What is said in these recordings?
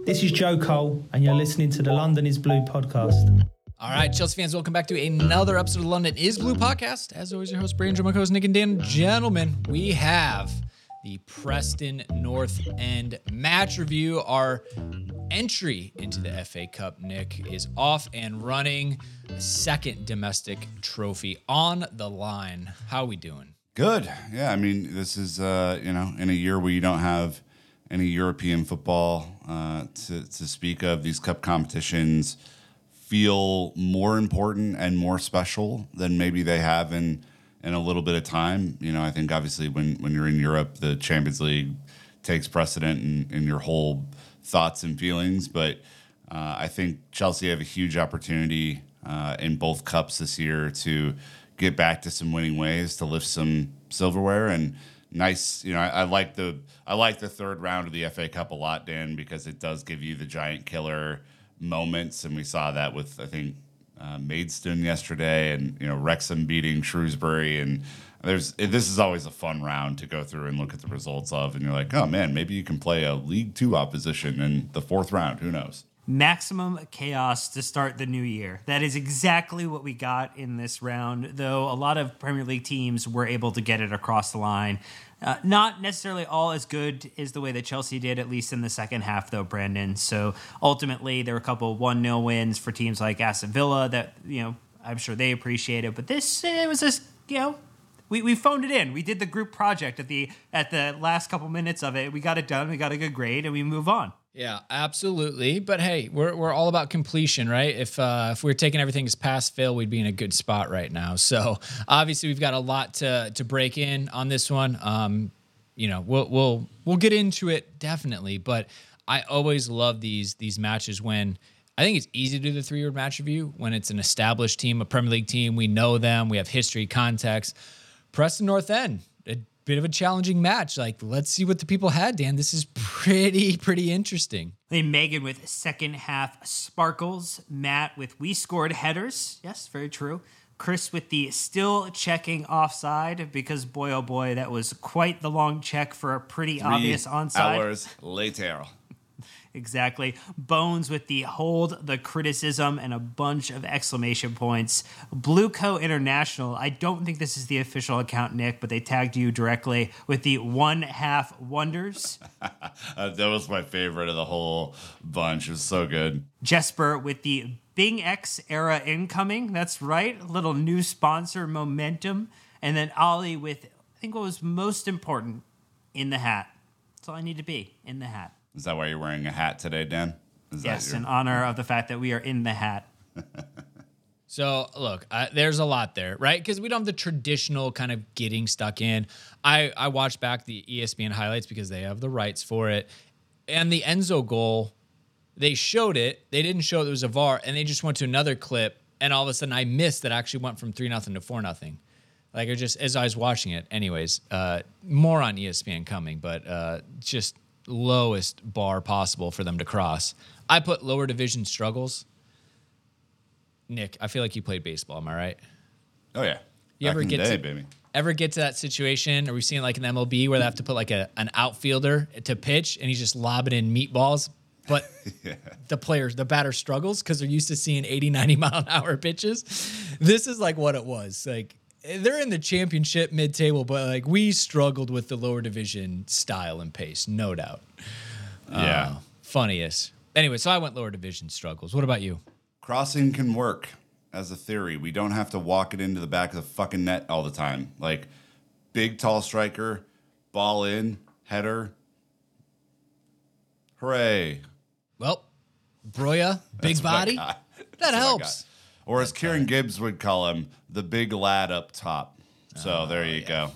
This is Joe Cole, and you're listening to the London is Blue podcast. All right, Chelsea fans, welcome back to another episode of the London is Blue podcast. As always, your host, Brandon, my co-host, Nick and Dan. Gentlemen, we have the Preston North End match review. Our entry into the FA Cup, Nick, is off and running. A second domestic trophy on the line. How are we doing? Good. Yeah, I mean, this is uh, you know in a year where you don't have any European football uh, to to speak of. These cup competitions feel more important and more special than maybe they have in in a little bit of time. You know, I think obviously when when you're in Europe, the Champions League takes precedent in, in your whole thoughts and feelings. But uh, I think Chelsea have a huge opportunity uh, in both cups this year to get back to some winning ways, to lift some silverware and nice. You know, I, I, like the I like the third round of the FA Cup a lot, Dan, because it does give you the giant killer moments, and we saw that with I think uh, Maidstone yesterday, and you know Wrexham beating Shrewsbury, and there's this is always a fun round to go through and look at the results of, and you're like, oh man, maybe you can play a League Two opposition in the fourth round. Who knows? maximum chaos to start the new year. That is exactly what we got in this round, though a lot of Premier League teams were able to get it across the line. Uh, not necessarily all as good as the way that Chelsea did, at least in the second half, though, Brandon. So ultimately, there were a couple 1 0 wins for teams like Aston Villa that, you know, I'm sure they appreciated. But this, it was just, you know, we, we phoned it in. We did the group project at the at the last couple minutes of it. We got it done. We got a good grade, and we move on. Yeah, absolutely. But hey, we're, we're all about completion, right? If uh, if we are taking everything as pass fail, we'd be in a good spot right now. So obviously, we've got a lot to to break in on this one. Um, you know, we'll we'll we'll get into it definitely. But I always love these these matches when. I think it's easy to do the three word match review when it's an established team, a Premier League team. We know them, we have history, context. Preston North End, bit of a challenging match. Like, let's see what the people had, Dan. This is pretty, pretty interesting. I mean, Megan with second half sparkles, Matt with we scored headers. Yes, very true. Chris with the still checking offside because boy oh boy, that was quite the long check for a pretty Three obvious onside. Hours later. Exactly. Bones with the hold, the criticism, and a bunch of exclamation points. Blue Blueco International. I don't think this is the official account, Nick, but they tagged you directly with the one half wonders. uh, that was my favorite of the whole bunch. It was so good. Jesper with the Bing X era incoming. That's right. A little new sponsor momentum. And then Ollie with, I think what was most important, in the hat. That's all I need to be, in the hat. Is that why you're wearing a hat today, Dan? Is yes, your... in honor of the fact that we are in the hat. So look, uh, there's a lot there, right? Because we don't have the traditional kind of getting stuck in. I I watched back the ESPN highlights because they have the rights for it, and the Enzo goal, they showed it. They didn't show it was a VAR, and they just went to another clip, and all of a sudden I missed that actually went from three nothing to four nothing. Like I just as I was watching it. Anyways, uh, more on ESPN coming, but uh, just lowest bar possible for them to cross. I put lower division struggles. Nick, I feel like you played baseball. Am I right? Oh yeah. You Back ever get day, to baby. ever get to that situation? Are we seeing like an MLB where they have to put like a an outfielder to pitch and he's just lobbing in meatballs? But yeah. the players, the batter struggles because they're used to seeing 80, 90 mile an hour pitches. This is like what it was. Like they're in the championship mid table, but like we struggled with the lower division style and pace, no doubt. Yeah. Uh, funniest. Anyway, so I went lower division struggles. What about you? Crossing can work as a theory. We don't have to walk it into the back of the fucking net all the time. Like big tall striker, ball in, header. Hooray. Well, Broja, big body. That helps. Or as Kieran Gibbs would call him, the big lad up top. So oh, there you yeah. go.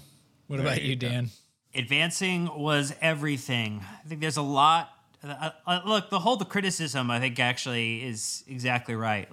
What there about you, Dan? Advancing was everything. I think there's a lot. Uh, uh, look, the whole the criticism, I think, actually is exactly right.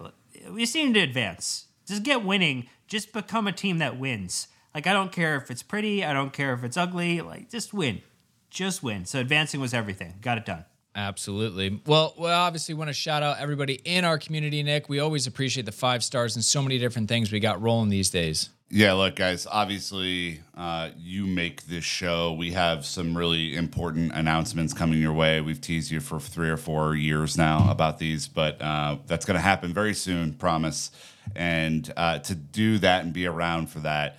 We seem to advance. Just get winning. Just become a team that wins. Like I don't care if it's pretty. I don't care if it's ugly. Like just win. Just win. So advancing was everything. Got it done. Absolutely. Well, we obviously want to shout out everybody in our community, Nick. We always appreciate the five stars and so many different things we got rolling these days. Yeah, look, guys, obviously, uh, you make this show. We have some really important announcements coming your way. We've teased you for three or four years now about these, but uh, that's going to happen very soon, promise. And uh, to do that and be around for that,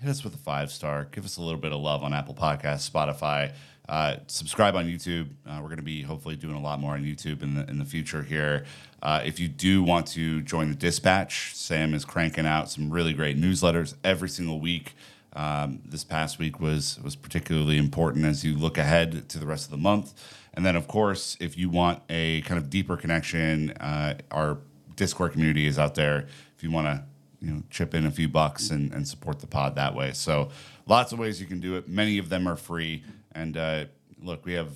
hit us with a five star. Give us a little bit of love on Apple Podcasts, Spotify. Uh, subscribe on YouTube. Uh, we're going to be hopefully doing a lot more on YouTube in the in the future here. Uh, if you do want to join the Dispatch, Sam is cranking out some really great newsletters every single week. Um, this past week was was particularly important as you look ahead to the rest of the month. And then, of course, if you want a kind of deeper connection, uh, our Discord community is out there. If you want to you know chip in a few bucks and, and support the pod that way. So lots of ways you can do it. Many of them are free. And uh, look, we have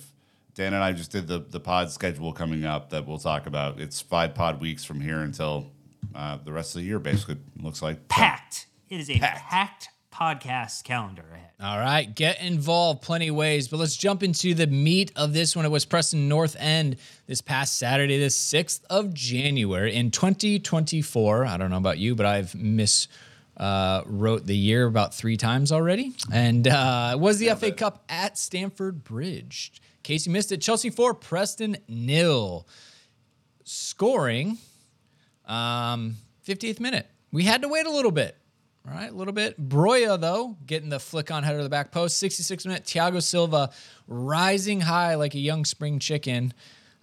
Dan and I just did the the pod schedule coming up that we'll talk about. It's five pod weeks from here until uh, the rest of the year. Basically, looks like Packed. It is a Packed. packed, podcast calendar ahead. All right, get involved plenty of ways, but let's jump into the meat of this one. It was Preston North End this past Saturday, the 6th of January in 2024. I don't know about you, but I've miss uh, wrote the year about three times already. And uh, it was the FA Cup at Stamford Bridge. In case you missed it, Chelsea 4, Preston nil. Scoring um, 50th minute. We had to wait a little bit. All right, a little bit. Broja, though, getting the flick on header of the back post. 66 minute. Thiago Silva rising high like a young spring chicken.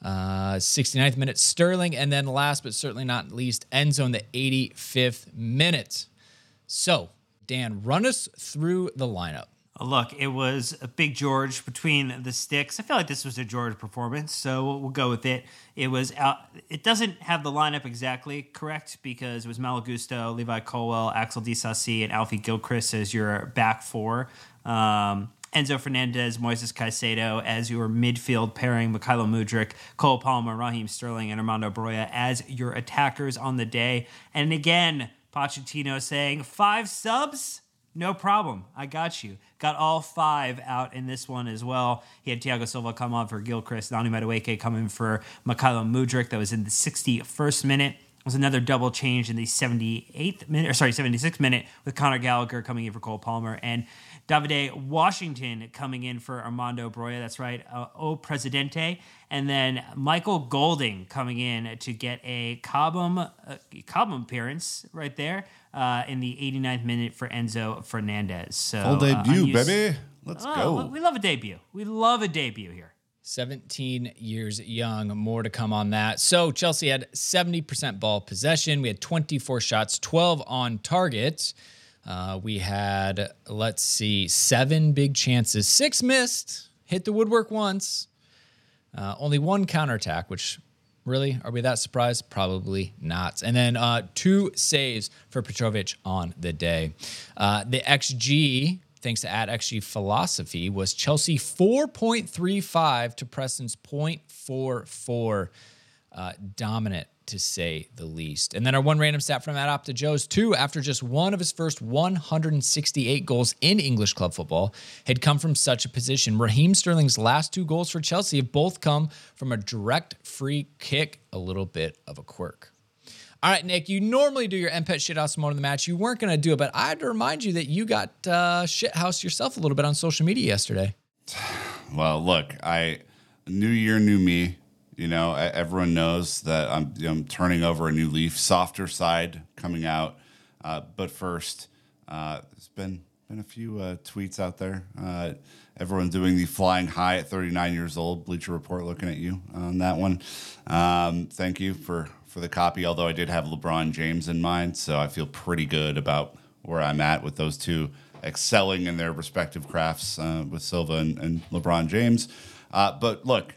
Uh, 69th minute. Sterling. And then last but certainly not least, Enzo in the 85th minute. So, Dan, run us through the lineup. Uh, Look, it was a big George between the sticks. I feel like this was a George performance, so we'll, go with it. It was out. It doesn't have the lineup exactly correct because it was Malo Gusto, Levi Colwill, Axel Disasi, and Alfie Gilchrist as your back four. Um, Enzo Fernandez, Moises Caicedo as your midfield pairing, Mykhailo Mudryk, Cole Palmer, Raheem Sterling, and Armando Broja as your attackers on the day. And again, Pochettino saying five subs. No problem. I got you. Got all five out in this one as well. He had Thiago Silva come on for Gilchrist, Noni Madueke come in for Mykhailo Mudryk. That was in the 61st minute. It was another double change in the 78th minute, or sorry, 76th minute with Conor Gallagher coming in for Cole Palmer and Deivid Washington coming in for Armando Broya. That's right, uh, O Presidente. And then Michael Golding coming in to get a Cobham, uh, Cobham appearance right there uh, in the 89th minute for Enzo Fernandez. So full uh, debut, unused- baby. Let's Oh, go. We love a debut. We love a debut here. 17 years young. More to come on that. So Chelsea had 70% ball possession. We had 24 shots, 12 on target. Uh, we had, let's see, seven big chances, six missed, hit the woodwork once. Uh, only one counterattack, which really, are we that surprised? Probably not. And then uh, two saves for Petrovic on the day. Uh, the XG, thanks to at XG philosophy, was Chelsea 4.35 to Preston's 0.44. Uh, dominant to say the least. And then our one random stat from at Opta Joe's two, after just one of his first 168 goals in English club football, had come from such a position. Raheem Sterling's last two goals for Chelsea have both come from a direct free kick, a little bit of a quirk. All right, Nick, you normally do your MPET shithouse mode of the match. You weren't going to do it, but I had to remind you that you got uh, shithouse yourself a little bit on social media yesterday. Well, look, I new year, new me. You know, everyone knows that I'm, I'm turning over a new leaf, softer side coming out. Uh, but first, uh, there's been been a few uh, tweets out there. Uh, everyone doing the flying high at 39 years old. Bleacher Report looking at you on that one. Um, thank you for for the copy. Although I did have LeBron James in mind, so I feel pretty good about where I'm at with those two excelling in their respective crafts uh, with Silva and, and LeBron James. Uh, but look,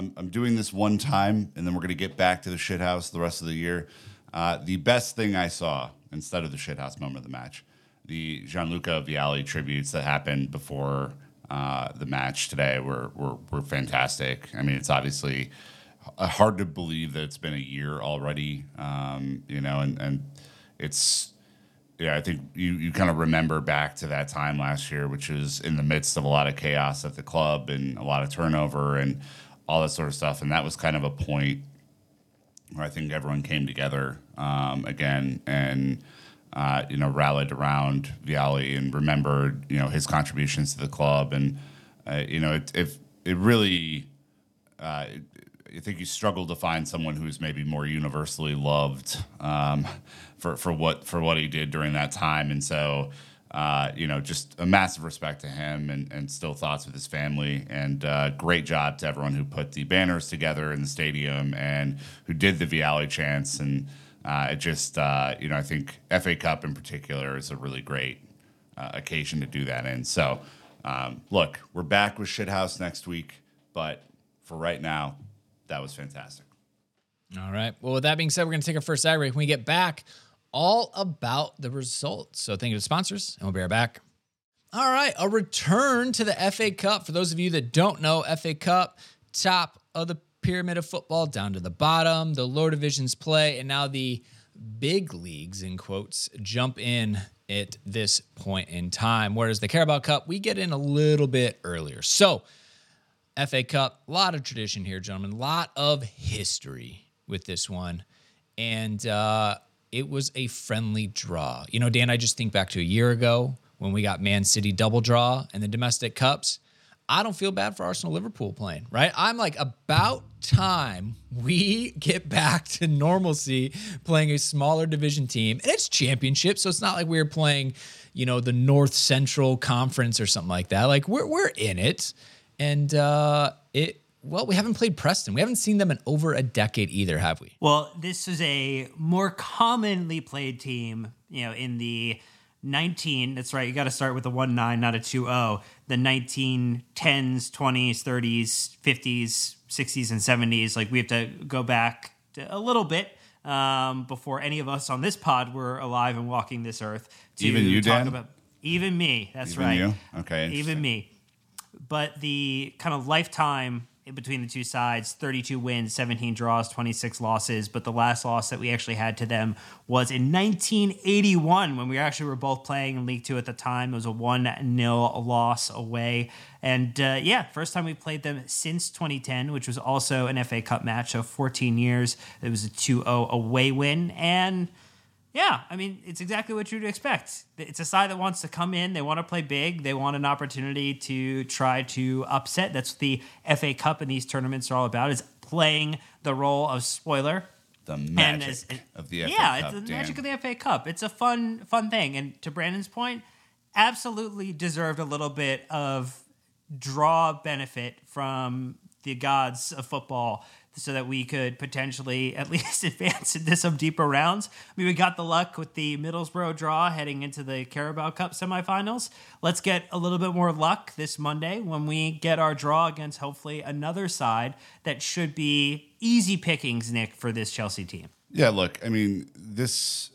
I'm, I'm doing this one time, and then we're going to get back to the shithouse the rest of the year. Uh, the best thing I saw instead of the shithouse moment of the match, the Gianluca Vialli tributes that happened before uh, the match today were, were were fantastic. I mean, it's obviously hard to believe that it's been a year already. Um, you know, and and it's yeah, I think you, you kind of remember back to that time last year, which was in the midst of a lot of chaos at the club and a lot of turnover and all that sort of stuff. And that was kind of a point where I think everyone came together um, again. And uh, you know, rallied around Vialli and remembered, you know, his contributions to the club. And, uh, you know, it, if it really, uh, I think you struggle to find someone who's maybe more universally loved um, for, for what for what he did during that time. And so, uh, you know, just a massive respect to him and, and still thoughts with his family. And uh, great job to everyone who put the banners together in the stadium and who did the Vialli chants. And uh, it just, uh, you know, I think FA Cup in particular is a really great uh, occasion to do that in. So, um, look, we're back with Shithouse next week, but for right now, that was fantastic. All right. Well, with that being said, we're going to take our first ad break. When we get back, all about the results. So thank you to sponsors, and we'll be right back. All right, a return to the FA Cup. For those of you that don't know, FA Cup, top of the pyramid of football, down to the bottom, the lower divisions play, and now the big leagues, in quotes, jump in at this point in time. Whereas the Carabao Cup, we get in a little bit earlier. So, FA Cup, a lot of tradition here, gentlemen, a lot of history with this one. And uh, it was a friendly draw. You know, Dan, I just think back to a year ago when we got Man City double draw and the domestic cups. I don't feel bad for Arsenal Liverpool playing, right? I'm like, about time we get back to normalcy playing a smaller division team. And it's championship, so it's not like we are playing, you know, the North Central Conference or something like that. Like we're we're in it. And uh it well, we haven't played Preston. We haven't seen them in over a decade either, have we? Well, this is a more commonly played team, you know, in the 19, that's right, you got to start with a 1 9, not a 2 0. The 1910s, 20s, 30s, 50s, 60s, and 70s. Like, we have to go back a little bit um, before any of us on this pod were alive and walking this earth. To Even you, talk Dan? About, even me, that's Even right. you? Okay, Even me. But the kind of lifetime in between the two sides 32 wins, 17 draws, 26 losses. But the last loss that we actually had to them was in 1981 when we actually were both playing in League Two at the time. It was a 1 0 loss away. And uh, yeah, first time we played them since 2010, which was also an FA Cup match. So 14 years. It was a 2 0 away win. And yeah, I mean, it's exactly what you'd expect. It's a side that wants to come in. They want to play big. They want an opportunity to try to upset. That's what the FA Cup and these tournaments are all about: is playing the role of spoiler. The magic as- of the FA Cup. yeah, Cup, it's the Dan. magic of the FA Cup. It's a fun, fun thing. And to Brandon's point, absolutely deserved a little bit of draw benefit from the gods of football so that we could potentially at least advance into some deeper rounds. I mean, we got the luck with the Middlesbrough draw heading into the Carabao Cup semifinals. Let's get a little bit more luck this Monday when we get our draw against hopefully another side that should be easy pickings, Nick, for this Chelsea team. Yeah, look, I mean, this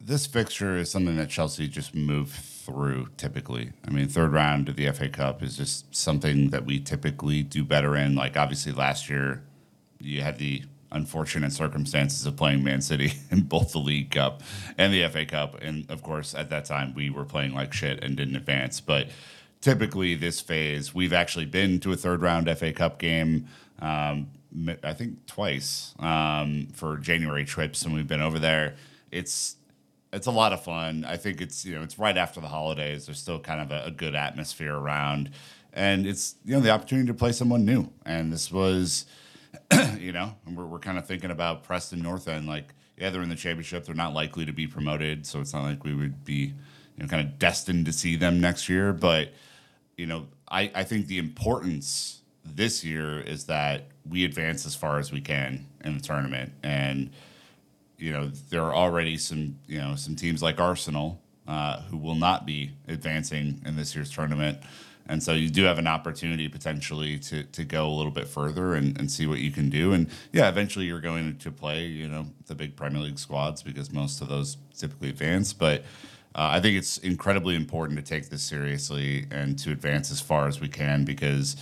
this fixture is something that Chelsea just move through typically. I mean, third round of the FA Cup is just something that we typically do better in. Like obviously last year you had the unfortunate circumstances of playing Man City in both the League Cup and the FA Cup. And of course, at that time we were playing like shit and didn't advance. But typically this phase, we've actually been to a third round FA Cup game. Um, I think twice um, for January trips, and we've been over there. It's it's a lot of fun. I think it's you know it's right after the holidays. There's still kind of a, a good atmosphere around, and it's you know the opportunity to play someone new. And this was, you know, and we're we're kind of thinking about Preston North End. Like yeah, they're in the championship. They're not likely to be promoted, so it's not like we would be you know kind of destined to see them next year. But you know, I, I think the importance this year is that we advance as far as we can in the tournament. And, you know, there are already some, you know, some teams like Arsenal uh, who will not be advancing in this year's tournament. And so you do have an opportunity potentially to, to go a little bit further and, and see what you can do. And yeah, eventually you're going to play, you know, the big Premier League squads because most of those typically advance. But uh, I think it's incredibly important to take this seriously and to advance as far as we can because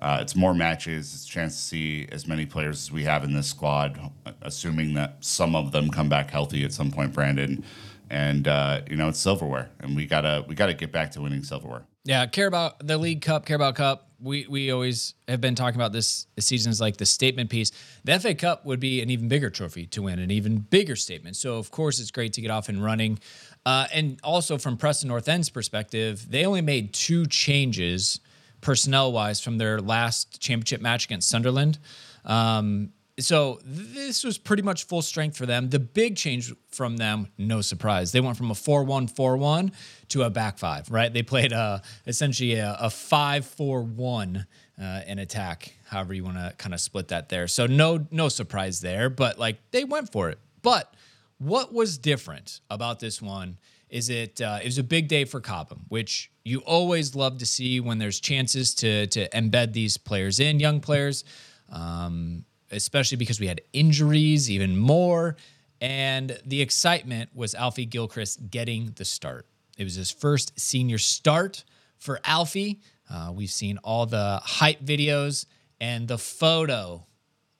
uh, it's more matches. It's a chance to see as many players as we have in this squad, assuming that some of them come back healthy at some point, Brandon. And uh, you know, it's silverware, and we gotta we gotta get back to winning silverware. Yeah, care about the League Cup, care about Cup. We we always have been talking about this, season as like the statement piece. The FA Cup would be an even bigger trophy to win, an even bigger statement. So of course it's great to get off and running. Uh, and also from Preston North End's perspective, they only made two changes personnel wise from their last championship match against Sunderland. Um, so this was pretty much full strength for them. The big change from them, no surprise, they went from a 4-1-4-1 to a back five. Right? They played a, essentially a, a 5-4-1 uh, in attack. However you want to kind of split that there. So no no surprise there, but like they went for it. But what was different about this one? Is it uh, it was a big day for Cobham, which you always love to see when there's chances to to embed these players in young players. Um, especially because we had injuries even more. And the excitement was Alfie Gilchrist getting the start. It was his first senior start for Alfie. Uh, we've seen all the hype videos, and the photo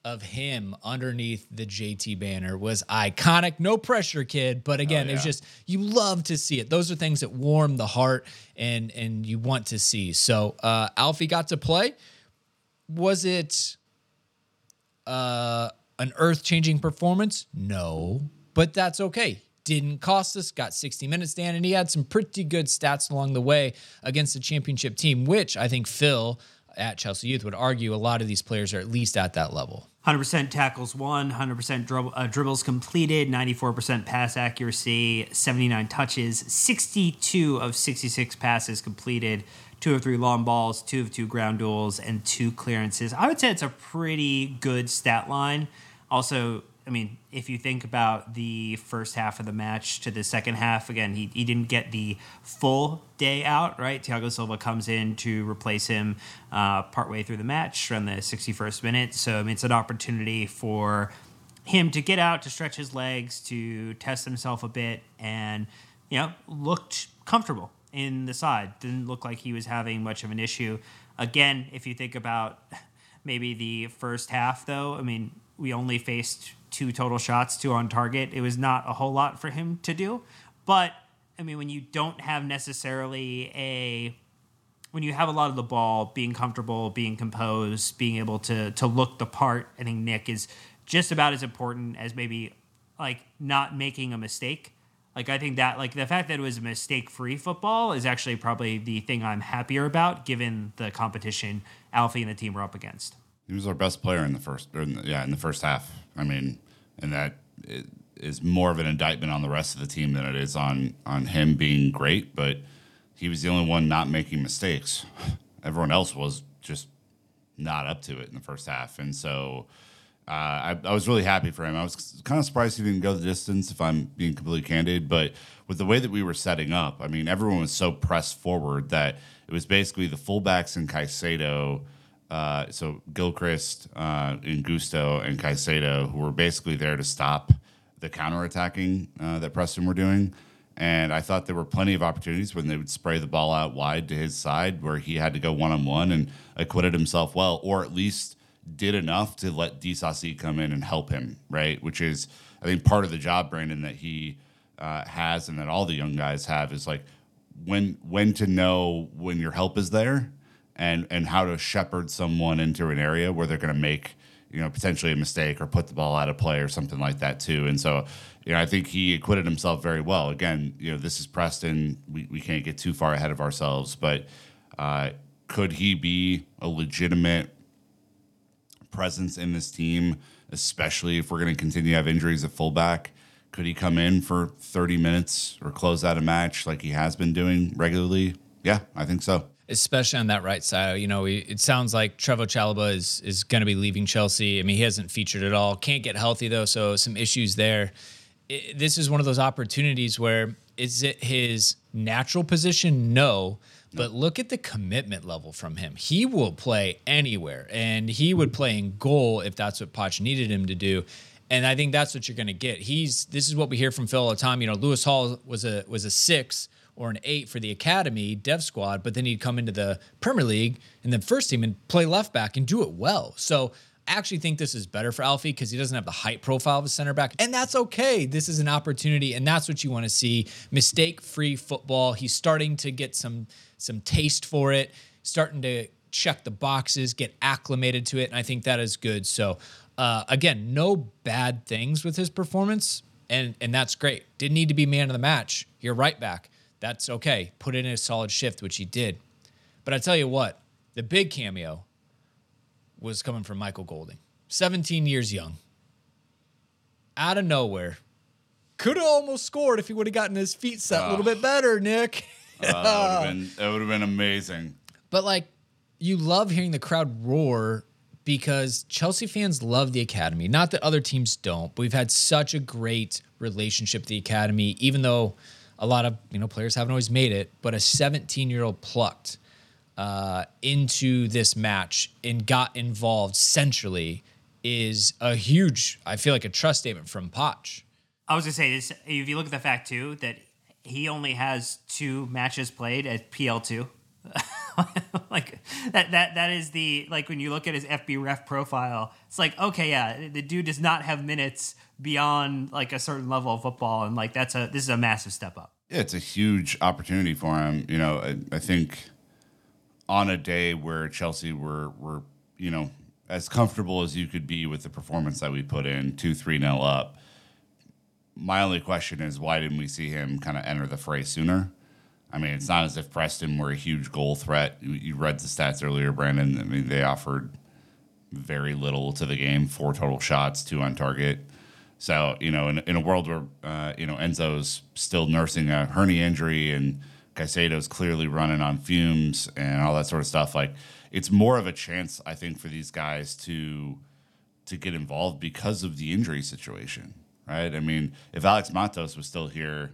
of him underneath the JT banner was iconic. No pressure, kid, but again, oh, yeah. it was just you love to see it. Those are things that warm the heart and and you want to see. So uh, Alfie got to play. Was it uh, an earth changing performance? No, but that's okay. Didn't cost us, got 60 minutes, Dan, and he had some pretty good stats along the way against the championship team, which I think Phil at Chelsea Youth would argue a lot of these players are at least at that level. 100% tackles won, 100% dribble, uh, dribbles completed, 94% pass accuracy, 79 touches, 62 of 66 passes completed, two of three long balls, two of two ground duels, and two clearances. I would say it's a pretty good stat line. Also, I mean, if you think about the first half of the match to the second half, again, he, he didn't get the full day out, right? Thiago Silva comes in to replace him uh, partway through the match around the 61st minute. So, I mean, it's an opportunity for him to get out, to stretch his legs, to test himself a bit, and, you know, looked comfortable in the side. Didn't look like he was having much of an issue. Again, if you think about maybe the first half, though, I mean, we only faced two total shots, two on target. It was not a whole lot for him to do. But, I mean, when you don't have necessarily a. When you have a lot of the ball, being comfortable, being composed, being able to to look the part, I think Nick is just about as important as maybe like not making a mistake like I think that like the fact that it was mistake free football is actually probably the thing I'm happier about given the competition Alfie and the team were up against. He was our best player in the first, in the, yeah, in the first half. I mean, and that is more of an indictment on the rest of the team than it is on on him being great. But he was the only one not making mistakes. Everyone else was just not up to it in the first half, and so uh, I, I, was really happy for him. I was kind of surprised he didn't go the distance, if I'm being completely candid. But with the way that we were setting up, I mean, everyone was so pressed forward that it was basically the fullbacks and Caicedo. Uh, so Gilchrist, uh, Gusto, and Caicedo, who were basically there to stop the counterattacking uh, that Preston were doing. And I thought there were plenty of opportunities when they would spray the ball out wide to his side where he had to go one on one and acquitted himself well, or at least did enough to let Disasi come in and help him, right? Which is, I think, part of the job, Brandon, that he uh, has and that all the young guys have is like when when to know when your help is there and and how to shepherd someone into an area where they're going to make you know potentially a mistake or put the ball out of play or something like that too. And so you know I think he acquitted himself very well. Again, you know this is Preston. We we can't get too far ahead of ourselves, but uh, could he be a legitimate presence in this team, especially if we're going to continue to have injuries at fullback? Could he come in for 30 minutes or close out a match like he has been doing regularly? Yeah, I think so. Especially on that right side, you know, it sounds like Trevoh Chalobah is is going to be leaving Chelsea. I mean, he hasn't featured at all. Can't get healthy though, so some issues there. It, this is one of those opportunities where is it his natural position? No, but look at the commitment level from him. He will play anywhere, and he would play in goal if that's what Poch needed him to do. And I think that's what you're going to get. He's this is what we hear from Phil all the time. You know, Lewis Hall was a was a six or an eight for the academy dev squad, but then he'd come into the Premier League and then first team and play left back and do it well. So actually think this is better for Alfie because he doesn't have the height profile of a center back, and that's okay. This is an opportunity, and that's what you want to see. Mistake-free football. He's starting to get some some taste for it, starting to check the boxes, get acclimated to it, and I think that is good. So, uh, again, no bad things with his performance, and and that's great. Didn't need to be man of the match. You're right back. That's okay. Put in a solid shift, which he did. But I tell you what, the big cameo was coming from Michael Golding, 17 years young, out of nowhere. Could have almost scored if he would have gotten his feet set a little bit better, Nick. Uh, that would have been, that would have been amazing. But like, you love hearing the crowd roar because Chelsea fans love the academy. Not that other teams don't, but we've had such a great relationship with the academy, even though a lot of you know players haven't always made it. But a 17 year old plucked uh, into this match and got involved centrally is a huge. I feel like a trust statement from Poch. I was gonna say this. If you look at the fact too that he only has two matches played at PL two. like that that that is the like when you look at his FB ref profile, it's like okay, yeah, the dude does not have minutes beyond like a certain level of football, and like that's a this is a massive step up. Yeah, it's a huge opportunity for him. You know, I, I think on a day where Chelsea were were you know as comfortable as you could be with the performance that we put in, two three nil up. My only question is why didn't we see him kind of enter the fray sooner? I mean, it's not as if Preston were a huge goal threat. You, read the stats earlier, Brandon. I mean, they offered very little to the game, four total shots, two on target. So, you know, in, in a world where, uh, you know, Enzo's still nursing a hernia injury and Caicedo's clearly running on fumes and all that sort of stuff, like it's more of a chance, I think, for these guys to to get involved because of the injury situation, right? I mean, if Alex Matos was still here,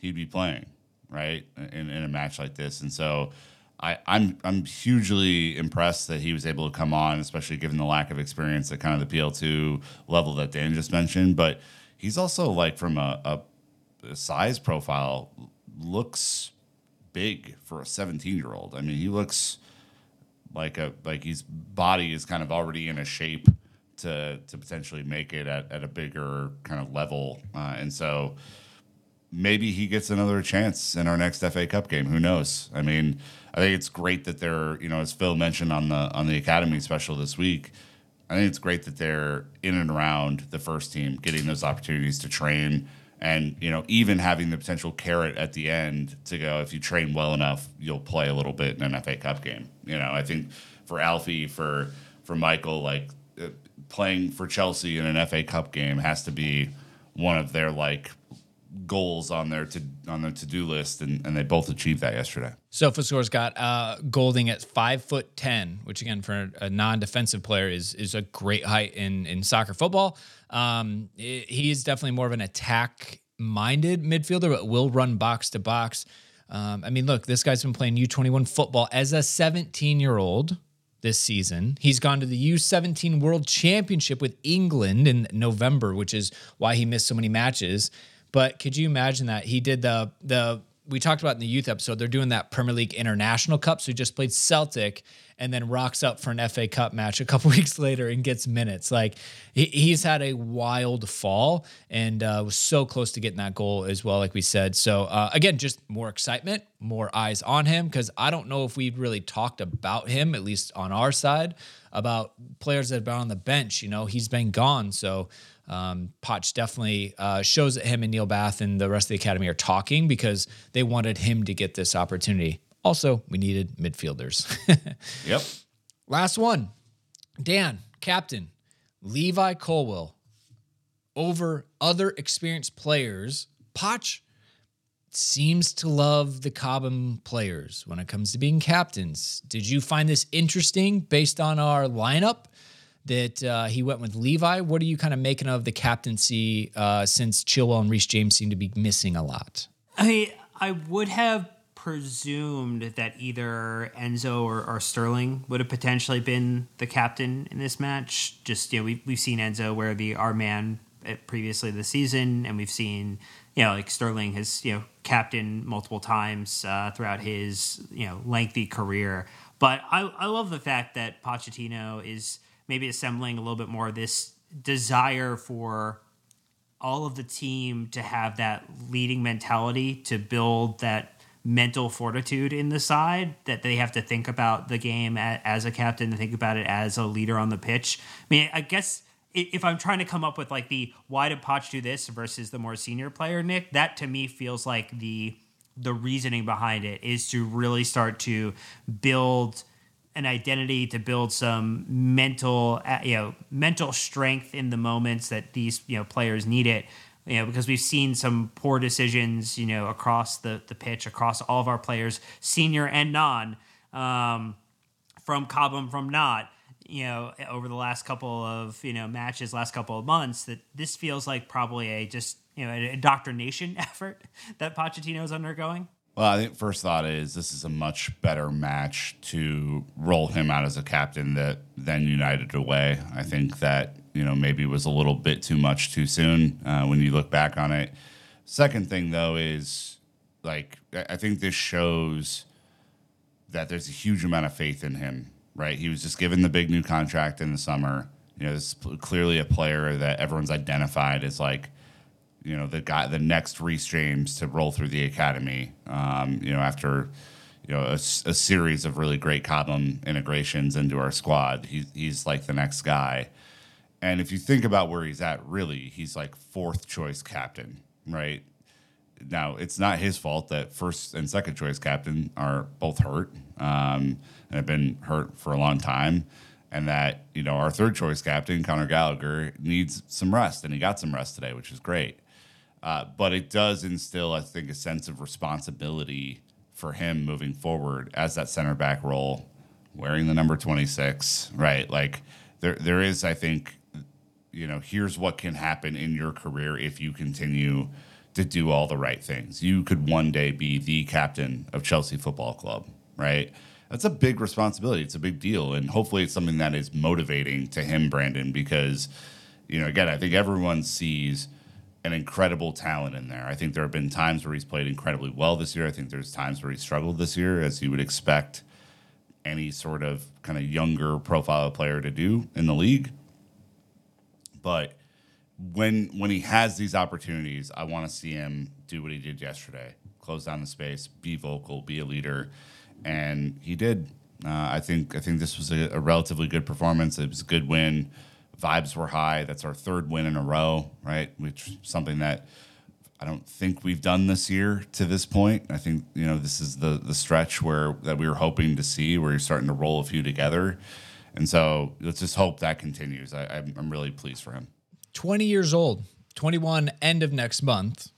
he'd be playing, right, in, in a match like this. And so I, I'm I'm hugely impressed that he was able to come on, especially given the lack of experience at kind of the PL2 level that Dan just mentioned. But he's also like from a, a, a size profile looks big for a 17 year old. I mean, he looks like a like his body is kind of already in a shape to to potentially make it at, at a bigger kind of level, uh, and so maybe he gets another chance in our next FA Cup game. Who knows? I mean, I think it's great that they're you know as Phil mentioned on the on the academy special this week. I think it's great that they're in and around the first team, getting those opportunities to train, and you know even having the potential carrot at the end to go if you train well enough, you'll play a little bit in an FA Cup game. You know, I think for Alfie, for for Michael, like uh, playing for Chelsea in an FA Cup game has to be one of their like goals on their to on their to do list, and, and they both achieved that yesterday. SofaScore's got uh, Golding at five foot ten, which again for a non-defensive player is is a great height in in soccer football. Um, i- he is definitely more of an attack-minded midfielder, but will run box to box. Um, I mean, look, this guy's been playing U21 football as a 17 year old this season. He's gone to the U17 World Championship with England in November, which is why he missed so many matches. But could you imagine that he did the the we talked about in the youth episode, they're doing that Premier League International Cup. So he just played Celtic and then rocks up for an FA Cup match a couple weeks later and gets minutes. Like he, he's had a wild fall and uh, was so close to getting that goal as well, like we said. So uh, again, just more excitement, more eyes on him because I don't know if we've really talked about him, at least on our side, about players that have been on the bench. You know, he's been gone. So um, Potch definitely uh, shows that him and Neil Bath and the rest of the academy are talking because they wanted him to get this opportunity. Also, we needed midfielders. Yep. Last one, Dan, captain, Levi Colwill. Over other experienced players, Potch seems to love the Cobham players when it comes to being captains. Did you find this interesting based on our lineup? That uh, he went with Levi. What are you kind of making of the captaincy uh, since Chilwell and Reece James seem to be missing a lot? I mean, I would have presumed that either Enzo or, or Sterling would have potentially been the captain in this match. Just you know, we we've seen Enzo wear the our man previously this season, and we've seen you know like Sterling has you know captain multiple times uh, throughout his you know lengthy career. But I I love the fact that Pochettino is maybe assembling a little bit more this desire for all of the team to have that leading mentality to build that mental fortitude in the side that they have to think about the game as a captain and think about it as a leader on the pitch. I mean, I guess if I'm trying to come up with like the why did Poch do this versus the more senior player, Nick, that to me feels like the the reasoning behind it is to really start to build an identity to build some mental uh, you know mental strength in the moments that these you know players need it. You know because we've seen some poor decisions you know across the the pitch across all of our players senior and non um, from Cobham from not you know over the last couple of you know matches last couple of months that this feels like probably a just you know an indoctrination effort that Pochettino is undergoing well, I think first thought is this is a much better match to roll him out as a captain that than United away. I think that you know maybe was a little bit too much too soon uh, when you look back on it. Second thing though is like I think this shows that there's a huge amount of faith in him. Right, he was just given the big new contract in the summer. You know, this is clearly a player that everyone's identified as like you know the guy the next Reece James to roll through the academy. Um, you know after you know a, a, series of really great Cobham integrations into our squad, he's he's like the next guy. And if you think about where he's at, really, he's like fourth choice captain, right? Now it's not his fault that first and second choice captain are both hurt um, and have been hurt for a long time and that you know our third choice captain Conor Gallagher needs some rest, and he got some rest today, which is great. Uh, but it does instill, I think, a sense of responsibility for him moving forward as that center back role, wearing the number 26, right? Like there, there is, I think, you know, here's what can happen in your career if you continue to do all the right things. You could one day be the captain of Chelsea Football Club, right? That's a big responsibility. It's a big deal. And hopefully it's something that is motivating to him, Brandon, because, you know, again, I think everyone sees an incredible talent in there. I think there have been times where he's played incredibly well this year. I think there's times where he struggled this year, as you would expect any sort of kind of younger profile player to do in the league. But when when he has these opportunities, I want to see him do what he did yesterday: close down the space, be vocal, be a leader, and he did. Uh, I think I think this was a, a relatively good performance. It was a good win vibes were high. That's our third win in a row, right? Which something that I don't think we've done this year to this point. I think you know this is the the stretch where that we were hoping to see, where you're starting to roll a few together, and so let's just hope that continues. I, I'm really pleased for him. 20 years old, 21 end of next month.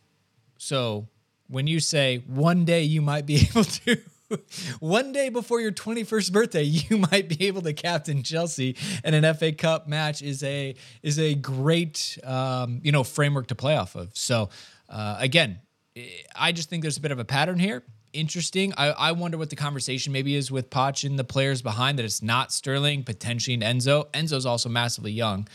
So when you say one day you might be able to one day before your 21st birthday, you might be able to captain Chelsea, and an FA Cup match is a is a great um, you know framework to play off of. So uh, again, I just think there's a bit of a pattern here. Interesting. I, I wonder what the conversation maybe is with Poch and the players behind that. It's not Sterling, potentially an Enzo. Enzo's also massively young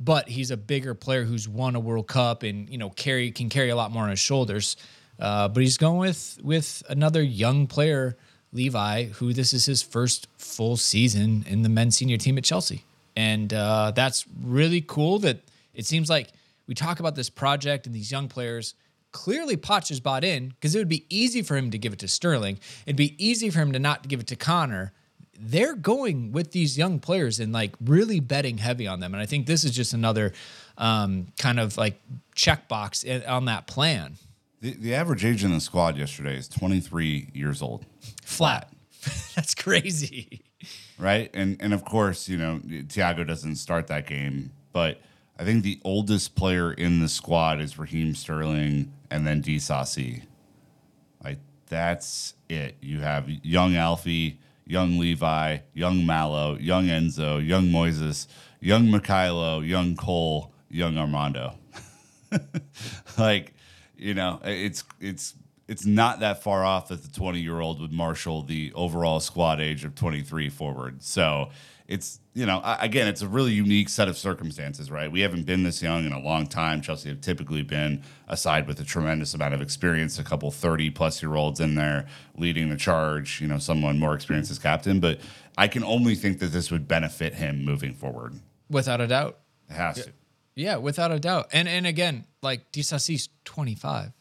but he's a bigger player who's won a World Cup and you know carry can carry a lot more on his shoulders. Uh, but he's going with with another young player, Levi, who this is his first full season in the men's senior team at Chelsea, and uh, that's really cool. That it seems like we talk about this project and these young players. Clearly, Poch is bought in because it would be easy for him to give it to Sterling. It'd be easy for him to not give it to Conor They're going with these young players and like really betting heavy on them. And I think this is just another um, kind of like checkbox on that plan. The, the average age in the squad yesterday is 23 years old. Flat. That's crazy. Right? And and of course, you know, Thiago doesn't start that game, but I think the oldest player in the squad is Raheem Sterling and then Disasi. Like that's it. You have young Alfie, young Levi, young Malo, young Enzo, young Moises, young Mykhailo, young Cole, young Armando. like you know, it's it's it's not that far off that the 20 year old would marshal the overall squad age of 23 forward. So it's you know again it's a really unique set of circumstances right? We haven't been this young in a long time. Chelsea have typically been a side with a tremendous amount of experience a couple 30 plus year olds in there leading the charge you know someone more experienced as captain. But i can only think that this would benefit him moving forward. Without a doubt. it has to Yeah, without a doubt. And and again, like Disasi's 25,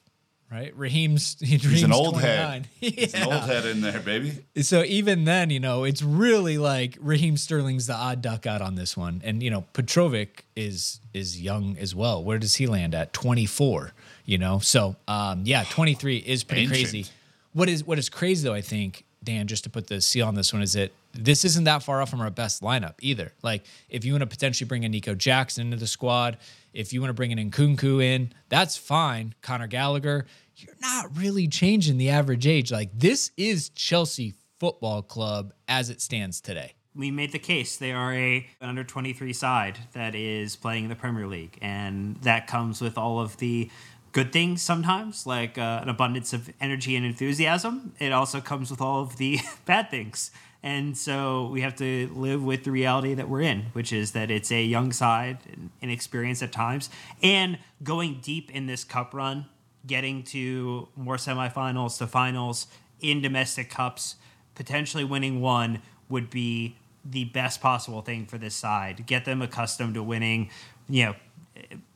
right? Raheem's he he's an old 29. head he's an old head in there baby So even then, you know, it's really like Raheem Sterling's the odd duck out on this one. And you know, Petrovic is is young as well. Where does he land at? 24, you know? So, um yeah, 23 is pretty Ancient. crazy. What is what is crazy though, I think, Dan, just to put the seal on this one is that this isn't that far off from our best lineup either. Like if you want to potentially bring a Nico Jackson into the squad, if you want to bring an Nkunku in, that's fine. Conor Gallagher, you're not really changing the average age. Like this is Chelsea Football Club as it stands today. we made the case they are a under 23 side that is playing in the Premier League, and that comes with all of the good things sometimes, like uh, an abundance of energy and enthusiasm. It also comes with all of the bad things. And so we have to live with the reality that we're in, which is that it's a young side, inexperienced at times, and going deep in this cup run, getting to more semifinals to finals in domestic cups, potentially winning one would be the best possible thing for this side. Get them accustomed to winning, you know,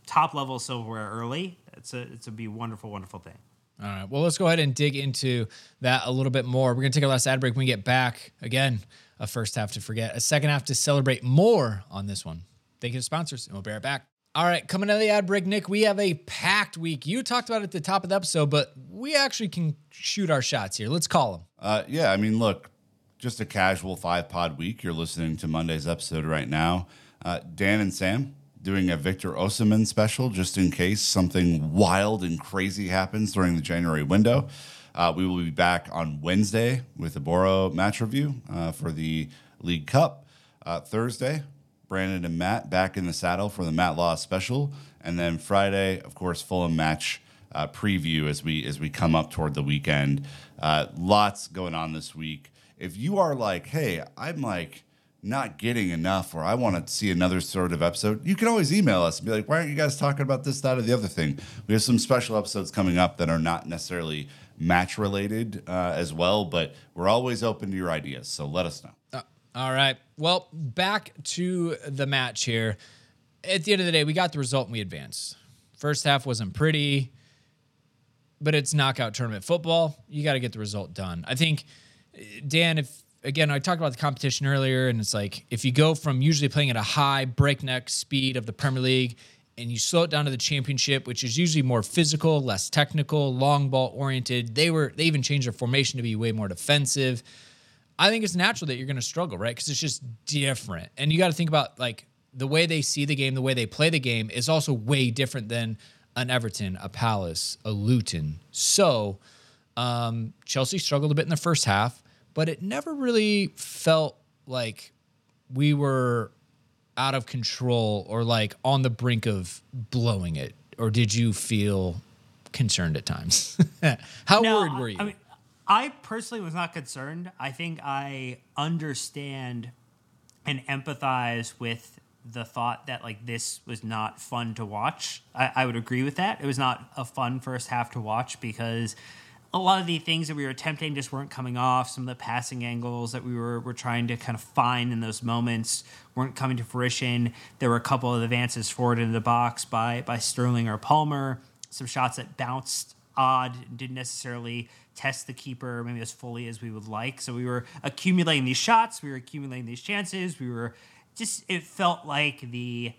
top level silverware early. It's a it's a be wonderful, wonderful thing. All right. Well, let's go ahead and dig into that a little bit more. We're going to take our last ad break. When we get back, again, a first half to forget, a second half to celebrate more on this one. Thank you to sponsors, and we'll be right back. All right, coming out of the ad break, Nick, we have a packed week. You talked about it at the top of the episode, but we actually can shoot our shots here. Let's call them. Uh, yeah, I mean, look, just a casual five pod week. You're listening to Monday's episode right now. Uh, Dan and Sam doing a Victor Osimhen special just in case something wild and crazy happens during the January window. Uh, we will be back on Wednesday with a Boro match review uh, for the League Cup. Uh, Thursday, Brandon and Matt back in the saddle for the Matt Law special, and then Friday, of course, Fulham match uh, preview as we as we come up toward the weekend. Uh, lots going on this week. If you are like, hey, I'm like not getting enough, or I want to see another sort of episode, you can always email us and be like, why aren't you guys talking about this, that, or the other thing? We have some special episodes coming up that are not necessarily match related uh, as well, but we're always open to your ideas. So let us know. Uh, all right. Well, back to the match here. At the end of the day, we got the result and we advanced. First half wasn't pretty, but it's knockout tournament football. You got to get the result done. I think, Dan, if again, I talked about the competition earlier, and it's like if you go from usually playing at a high breakneck speed of the Premier League and you slow it down to the championship, which is usually more physical, less technical, long ball oriented. They were they even changed their formation to be way more defensive. I think it's natural that you're going to struggle, right? Because it's just different. And you got to think about like the way they see the game, the way they play the game is also way different than an Everton, a Palace, a Luton. So um, Chelsea struggled a bit in the first half, but it never really felt like we were out of control or like on the brink of blowing it. Or did you feel concerned at times? How No, worried were you? I mean, I personally was not concerned. I think I understand and empathize with the thought that like this was not fun to watch. I, I would agree with that. It was not a fun first half to watch because a lot of the things that we were attempting just weren't coming off. Some of the passing angles that we were were trying to kind of find in those moments weren't coming to fruition. There were a couple of advances forward into the box by by Sterling or Palmer. Some shots that bounced odd, didn't necessarily test the keeper maybe as fully as we would like. So we were accumulating these shots, we were accumulating these chances, we were just it felt like the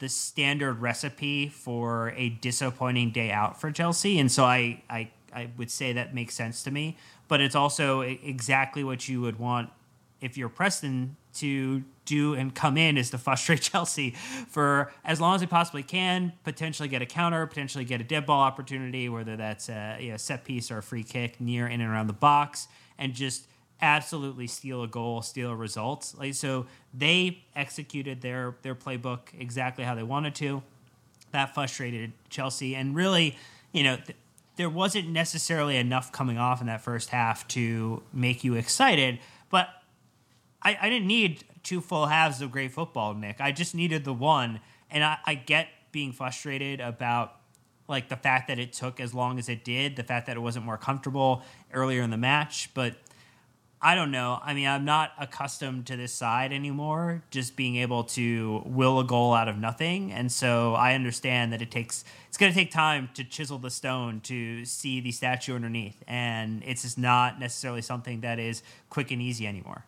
the standard recipe for a disappointing day out for Chelsea. And so I I, I would say that makes sense to me. But it's also exactly what you would want if you're Preston to do and come in is to frustrate Chelsea for as long as they possibly can, potentially get a counter, potentially get a dead ball opportunity, whether that's a you know, set piece or a free kick near in and around the box, and just absolutely steal a goal, steal a result. Like so, they executed their their playbook exactly how they wanted to. That frustrated Chelsea, and really, you know. Th- there wasn't necessarily enough coming off in that first half to make you excited, but I, I didn't need two full halves of great football, Nick. I just needed the one. And I, I get being frustrated about like the fact that it took as long as it did, the fact that it wasn't more comfortable earlier in the match, but I don't know. I mean, I'm not accustomed to this side anymore, just being able to will a goal out of nothing. And so I understand that it takes, it's going to take time to chisel the stone to see the statue underneath. And it's just not necessarily something that is quick and easy anymore.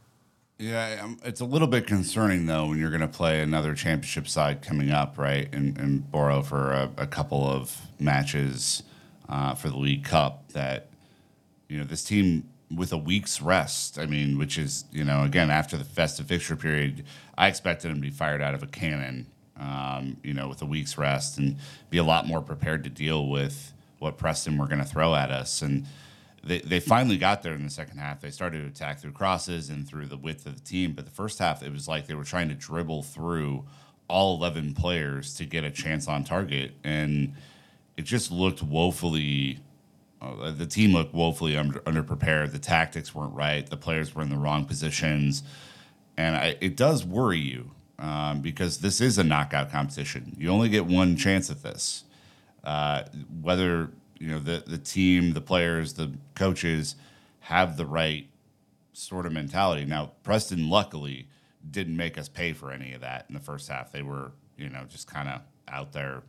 Yeah, um, it's a little bit concerning though when you're going to play another championship side coming up, right? And, and Boro for a, a couple of matches uh, for the League Cup. That you know this team with a week's rest. I mean, which is you know again after the festive fixture period, I expected him to be fired out of a cannon. Um, you know, with a week's rest and be a lot more prepared to deal with what Preston were going to throw at us and they, they finally got there in the second half. They started to attack through crosses and through the width of the team. But the first half, it was like they were trying to dribble through all 11 players to get a chance on target. And it just looked woefully, the team looked woefully under, underprepared. The tactics weren't right. The players were in the wrong positions. And I, it does worry you um, because this is a knockout competition. You only get one chance at this. Uh, whether you know the the team, the players, the coaches have the right sort of mentality. Now, Preston luckily didn't make us pay for any of that in the first half. They were, you know, just kind of out there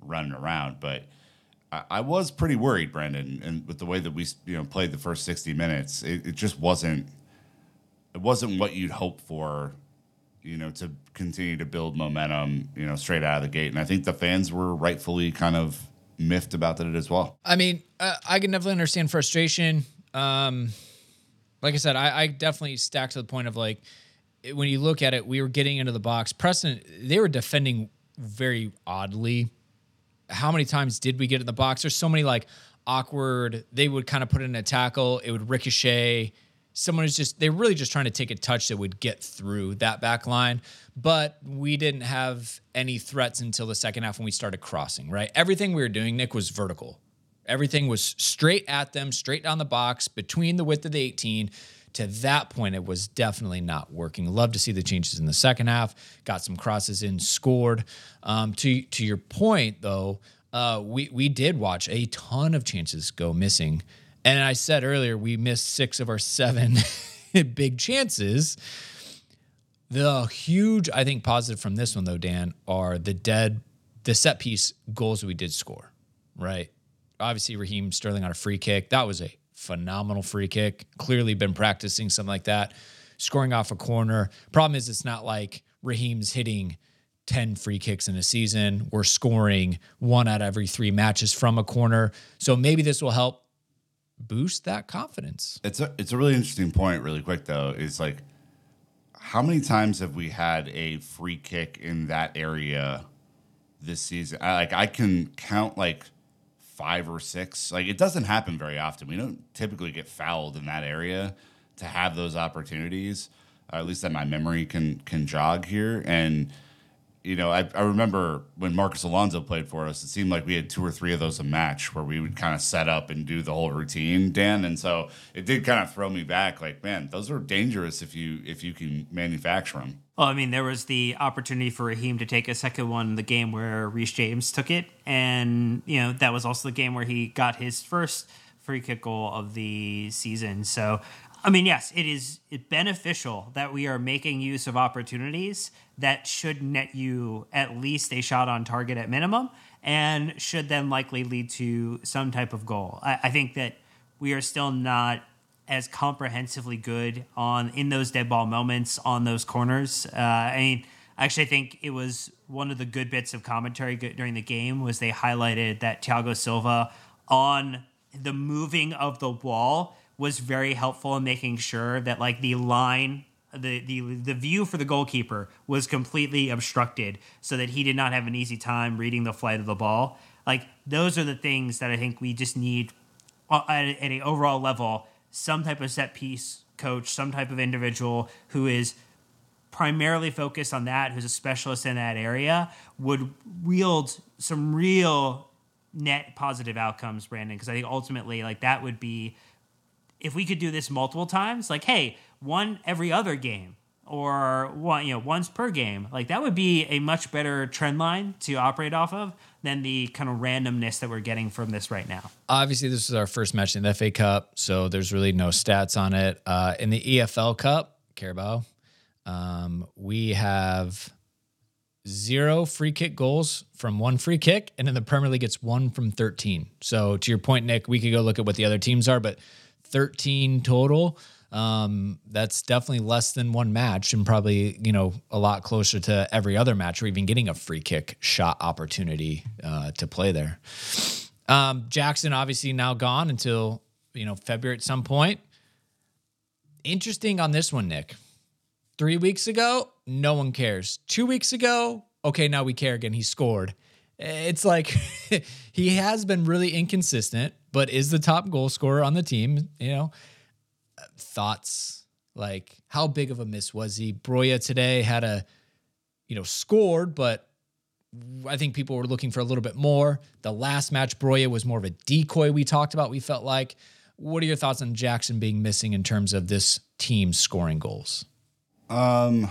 running around, but I, was pretty worried, Brandon, and with the way that we you know played the first sixty minutes, it, it just wasn't it wasn't what you'd hope for you know, to continue to build momentum, you know, straight out of the gate. And I think the fans were rightfully kind of miffed about it as well. I mean, uh, I can definitely understand frustration. Um, like I said, I, I definitely stacked to the point of like when you look at it, we were getting into the box. Preston, they were defending very oddly. How many times did we get in the box? There's so many like awkward. They would kind of put in a tackle, it would ricochet someone is just they're really just trying to take a touch that would get through that back line but we didn't have any threats until the second half when we started crossing right everything we were doing nick was vertical everything was straight at them straight down the box between the width of the 18 to that point it was definitely not working love to see the changes in the second half got some crosses in scored um, to to your point though uh, we we did watch a ton of chances go missing and I said earlier, we missed six of our seven big chances. The huge, I think, positive from this one, though, Dan, are the dead, the set piece goals we did score, right? Obviously, Raheem Sterling on a free kick. That was a phenomenal free kick. Clearly been practicing something like that. Scoring off a corner. Problem is, it's not like Raheem's hitting 10 free kicks in a season. We're scoring one out of every three matches from a corner. So maybe this will help boost that confidence. It's a it's a really interesting point. Really quick though, is like how many times have we had a free kick in that area this season? I, like I can count like five or six. Like it doesn't happen very often. We don't typically get fouled in that area to have those opportunities. Uh, at least that my memory can can jog here and you know, I, I remember when Marcos Alonso played for us, it seemed like we had two or three of those a match where we would kind of set up and do the whole routine, Dan. And so it did kind of throw me back like, man, those are dangerous if you if you can manufacture them. Well, I mean, there was the opportunity for Raheem to take a second one in the game where Reece James took it. And, you know, that was also the game where he got his first free kick goal of the season. So I mean, yes, it is beneficial that we are making use of opportunities that should net you at least a shot on target at minimum and should then likely lead to some type of goal. I, I think that we are still not as comprehensively good on in those dead ball moments on those corners. Uh, I mean, actually, I think it was one of the good bits of commentary during the game was they highlighted that Thiago Silva on the moving of the wall was very helpful in making sure that like the line the, the the view for the goalkeeper was completely obstructed so that he did not have an easy time reading the flight of the ball. Like those are the things that i think we just need uh, at, at an overall level some type of set piece coach some type of individual who is primarily focused on that who's a specialist in that area would wield some real net positive outcomes brandon because i think ultimately like that would be if we could do this multiple times, like, hey, one every other game, or one, you know, once per game. Like that would be a much better trend line to operate off of than the kind of randomness that we're getting from this right now. Obviously, this is our first match in the FA Cup, so there's really no stats on it. Uh, in the EFL Cup, Carabao, um, we have zero free kick goals from one free kick, and in the Premier League, it's one from 13. So, to your point, Nick, we could go look at what the other teams are, but 13 total. Um, that's definitely less than one match, and probably you know a lot closer to every other match, or even getting a free kick shot opportunity uh, to play there. Um, Jackson obviously now gone until you know February at some point. Interesting on this one, Nick. Three weeks ago, no one cares. Two weeks ago, okay, now we care again. He scored. It's like he has been really inconsistent, but is the top goal scorer on the team. You know, thoughts like how big of a miss was he? Broja today had a, you know, scored, but I think people were looking for a little bit more. The last match, Broja was more of a decoy. We talked about. We felt like. What are your thoughts on Jackson being missing in terms of this team scoring goals? Um,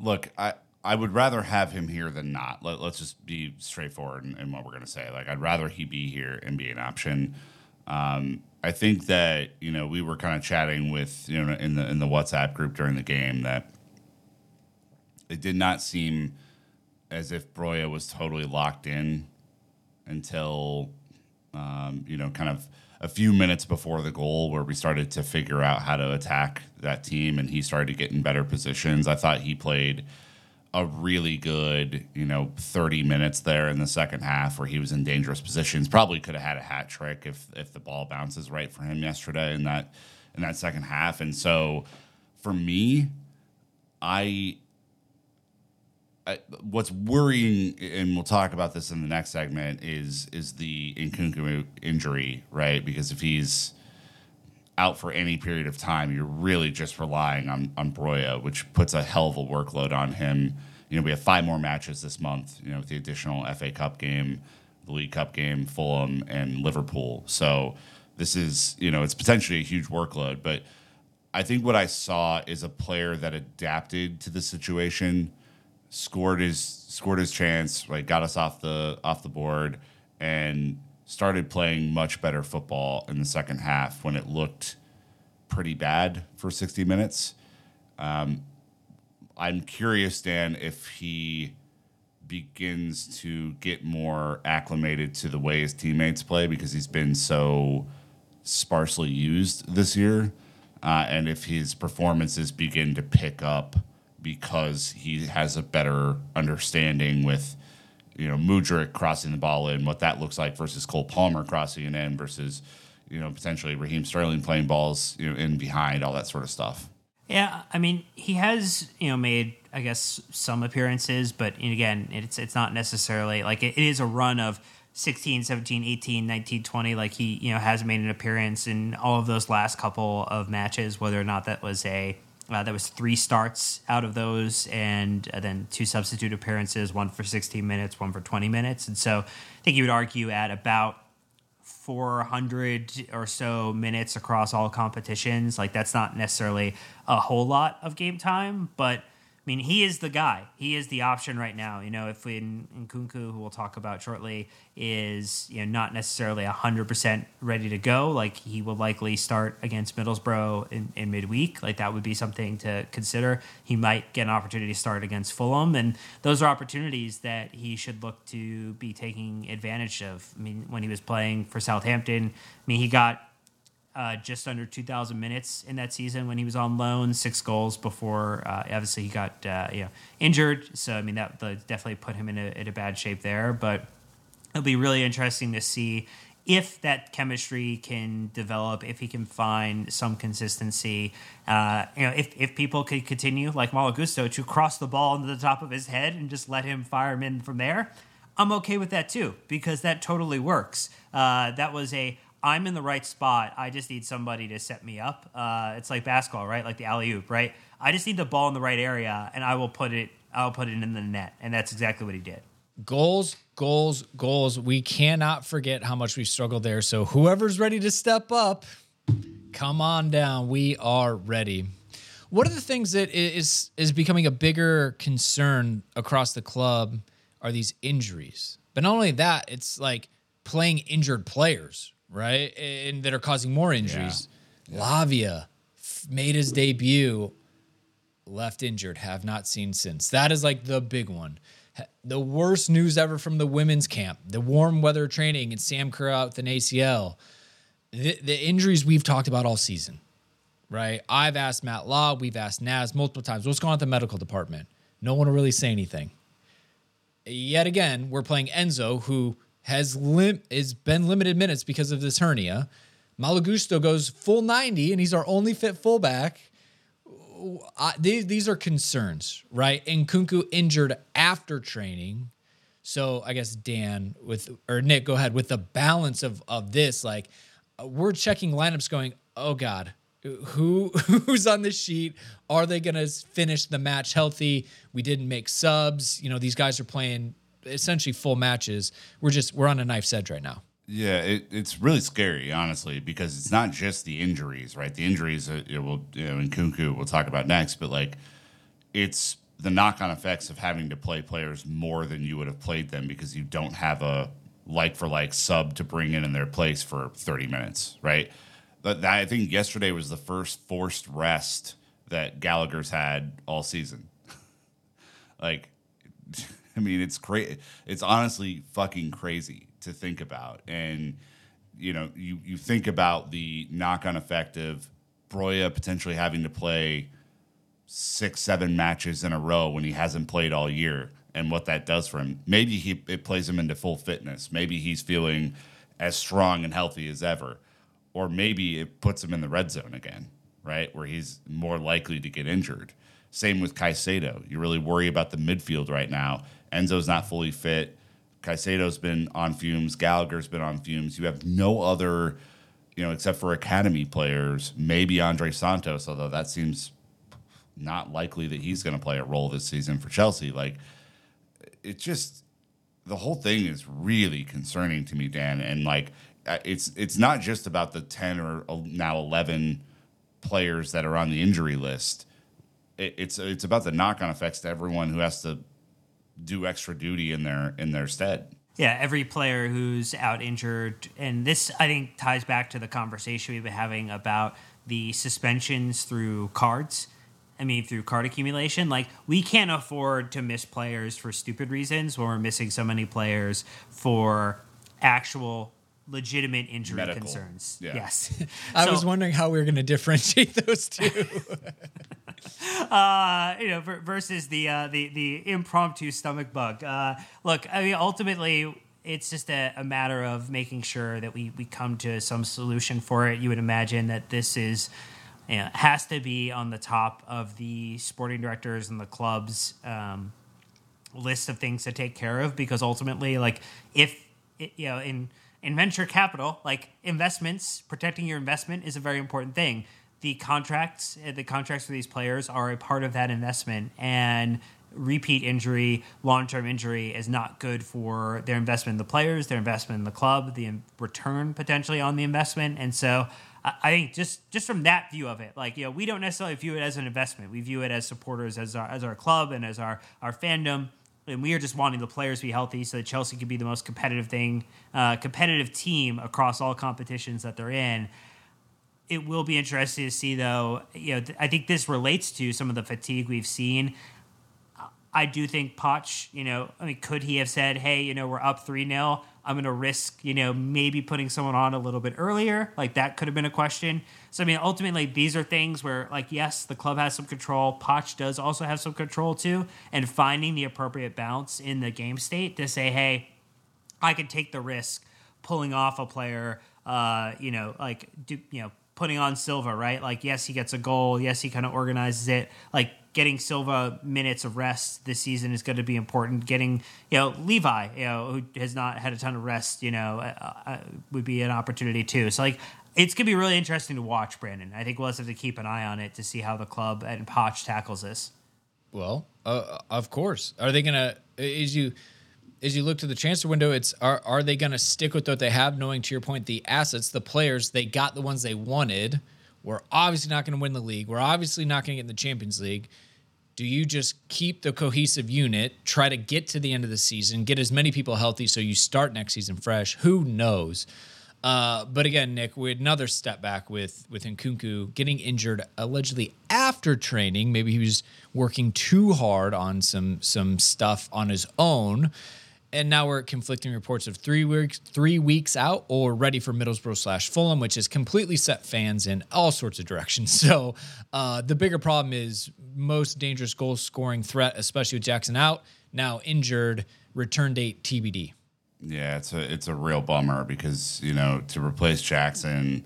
look, I I would rather have him here than not. Let, us just be straightforward in, in what we're going to say. Like, I'd rather he be here and be an option. Um, I think that you know we were kind of chatting with you know in the in the WhatsApp group during the game that it did not seem as if Broja was totally locked in until um, you know kind of a few minutes before the goal where we started to figure out how to attack that team and he started to get in better positions. I thought he played a really good, you know, 30 minutes there in the second half where he was in dangerous positions. Probably could have had a hat trick if if the ball bounces right for him yesterday in that in that second half. And so for me, I, I what's worrying and we'll talk about this in the next segment is is the Nkunku injury, right? Because if he's out for any period of time, you're really just relying on on Broja, which puts a hell of a workload on him. You know, we have five more matches this month. You know, with the additional FA Cup game, the League Cup game, Fulham, and Liverpool. So this is you know it's potentially a huge workload. But I think what I saw is a player that adapted to the situation, scored his scored his chance, like got us off the off the board, and started playing much better football in the second half when it looked pretty bad for 60 minutes. Um, I'm curious, Dan, if he begins to get more acclimated to the way his teammates play because he's been so sparsely used this year, uh, and if his performances begin to pick up because he has a better understanding with you know Mudryk crossing the ball in, what that looks like versus Cole Palmer crossing it in versus you know potentially Raheem Sterling playing balls you know in behind all that sort of stuff. Yeah, I mean he has you know made I guess some appearances, but again it's it's not necessarily like it, it is a run of 16, 17, 18, 19, 20 like he you know has made an appearance in all of those last couple of matches whether or not that was a uh, there was three starts out of those, and uh, then two substitute appearances, one for 16 minutes, one for 20 minutes. And so I think you would argue at about 400 or so minutes across all competitions, like that's not necessarily a whole lot of game time, but mean, he is the guy. He is the option right now. You know, if in, in Nkunku, who we'll talk about shortly, is you know not necessarily hundred percent ready to go, like he will likely start against Middlesbrough in, in midweek. Like that would be something to consider. He might get an opportunity to start against Fulham, and those are opportunities that he should look to be taking advantage of. I mean, when he was playing for Southampton, I mean, he got uh, just under 2,000 minutes in that season when he was on loan, six goals before uh, obviously he got uh, you know injured. So I mean that, that definitely put him in a, in a bad shape there. But it'll be really interesting to see if that chemistry can develop, if he can find some consistency. Uh, you know, if if people could continue like Malo Gusto to cross the ball into the top of his head and just let him fire him in from there. I'm okay with that too because that totally works. Uh, that was a I'm in the right spot. I just need somebody to set me up. Uh, it's like basketball, right? Like the alley oop, right? I just need the ball in the right area, and I will put it. I'll put it in the net, and that's exactly what he did. Goals, goals, goals. We cannot forget how much we struggled there. So whoever's ready to step up, come on down. We are ready. One of the things that is is becoming a bigger concern across the club are these injuries. But not only that, it's like playing injured players, right? And that are causing more injuries. Lavia f- made his debut, left injured, have not seen since. That is like the big one. The worst news ever from the women's camp, the warm weather training, and Sam Kerr out with an ACL. The, the injuries we've talked about all season, right? I've asked Matt Law, we've asked Naz multiple times, what's going on at the medical department? No one will really say anything yet again, we're playing Enzo, who has lim- has been limited minutes because of this hernia. Malo Gusto goes full 90, and he's our only fit fullback. I, these, these are concerns, right? Nkunku injured after training. So I guess Dan with or Nick, go ahead with the balance of of this. Like we're checking lineups, going, oh god, who who's on the sheet? Are they gonna finish the match healthy? We didn't make subs. You know, these guys are playing essentially full matches. We're just we're on a knife's edge right now. Yeah, it, it's really scary, honestly, because it's not just the injuries, right? The injuries, uh, it will, you know, Nkunku, we'll talk about next, but like, it's the knock-on effects of having to play players more than you would have played them because you don't have a like for like sub to bring in in their place for 30 minutes, right? But that, I think yesterday was the first forced rest that Gallagher's had all season. like, I mean, it's crazy. It's honestly fucking crazy to think about. And you know, you you think about the knock-on effect of Broja potentially having to play six, seven matches in a row when he hasn't played all year, and what that does for him. Maybe he it plays him into full fitness. Maybe he's feeling as strong and healthy as ever, or maybe it puts him in the red zone again, right, where he's more likely to get injured. Same with Caicedo. You really worry about the midfield right now. Enzo's not fully fit. Caicedo's been on fumes. Gallagher's been on fumes. You have no other, you know, except for academy players. Maybe Andre Santos, although that seems not likely that he's going to play a role this season for Chelsea. Like, it just the whole thing is really concerning to me, Dan. And like, uh, it's it's not just about the ten or uh, now eleven players that are on the injury list. It, it's it's about the knock on effects to everyone who has to do extra duty in their in their stead. Yeah, every player who's out injured, and this I think ties back to the conversation we've been having about the suspensions through cards. I mean, through card accumulation. Like, we can't afford to miss players for stupid reasons when we're missing so many players for actual legitimate injury Medical. concerns. Yeah. Yes. I So- was wondering how we were going to differentiate those two. uh, you know, ver- versus the uh, the the impromptu stomach bug. Uh, look, I mean, ultimately, it's just a, a matter of making sure that we we come to some solution for it. You would imagine that this is. Has to be on the top of the sporting directors and the clubs um, list of things to take care of because ultimately, like if it, you know in in venture capital, like investments, protecting your investment is a very important thing. The contracts, uh, the contracts for these players are a part of that investment, and repeat injury, long term injury is not good for their investment in the players, their investment in the club, the return potentially on the investment, and so. I I think just just from that view of it, like you know, we don't necessarily view it as an investment. We view it as supporters, as our as our club, and as our our fandom and we are just wanting the players to be healthy so that Chelsea can be the most competitive thing, uh, competitive team across all competitions that they're in. It will be interesting to see, though. You know, th- I think this relates to some of the fatigue we've seen. I do think Poch, you know, I mean, could he have said, "Hey, you know, we're up three 0 I'm going to risk, you know, maybe putting someone on a little bit earlier." Like that could have been a question. So I mean, ultimately, these are things where, like, yes, the club has some control. Poch does also have some control too, and finding the appropriate balance in the game state to say, "Hey, I could take the risk pulling off a player, uh, you know, like do, you know, putting on Silva, right? Like, yes, he gets a goal. Yes, he kind of organizes it. Like getting Silva minutes of rest this season is going to be important. Getting you know Levi, you know, who has not had a ton of rest, you know, uh, uh, would be an opportunity too. So like. It's gonna be really interesting to watch, Brandon. I think we'll have to keep an eye on it to see how the club and Poch tackles this. Well, uh, of course. Are they gonna Is you as you look to the transfer window? It's are are they gonna stick with what they have, knowing to your point the assets, the players they got the ones they wanted, We're obviously not going to win the league. We're obviously not going to get in the Champions League. Do you just keep the cohesive unit, try to get to the end of the season, get as many people healthy so you start next season fresh? Who knows? Uh, but again, Nick, we had another step back with with Nkunku getting injured allegedly after training. Maybe he was working too hard on some some stuff on his own and now we're conflicting reports of three weeks three weeks out or ready for Middlesbrough slash Fulham, which has completely set fans in all sorts of directions. So uh, the bigger problem is most dangerous goal scoring threat, especially with Jackson out now injured, return date TBD. Yeah, it's a it's a real bummer because you know to replace Jackson,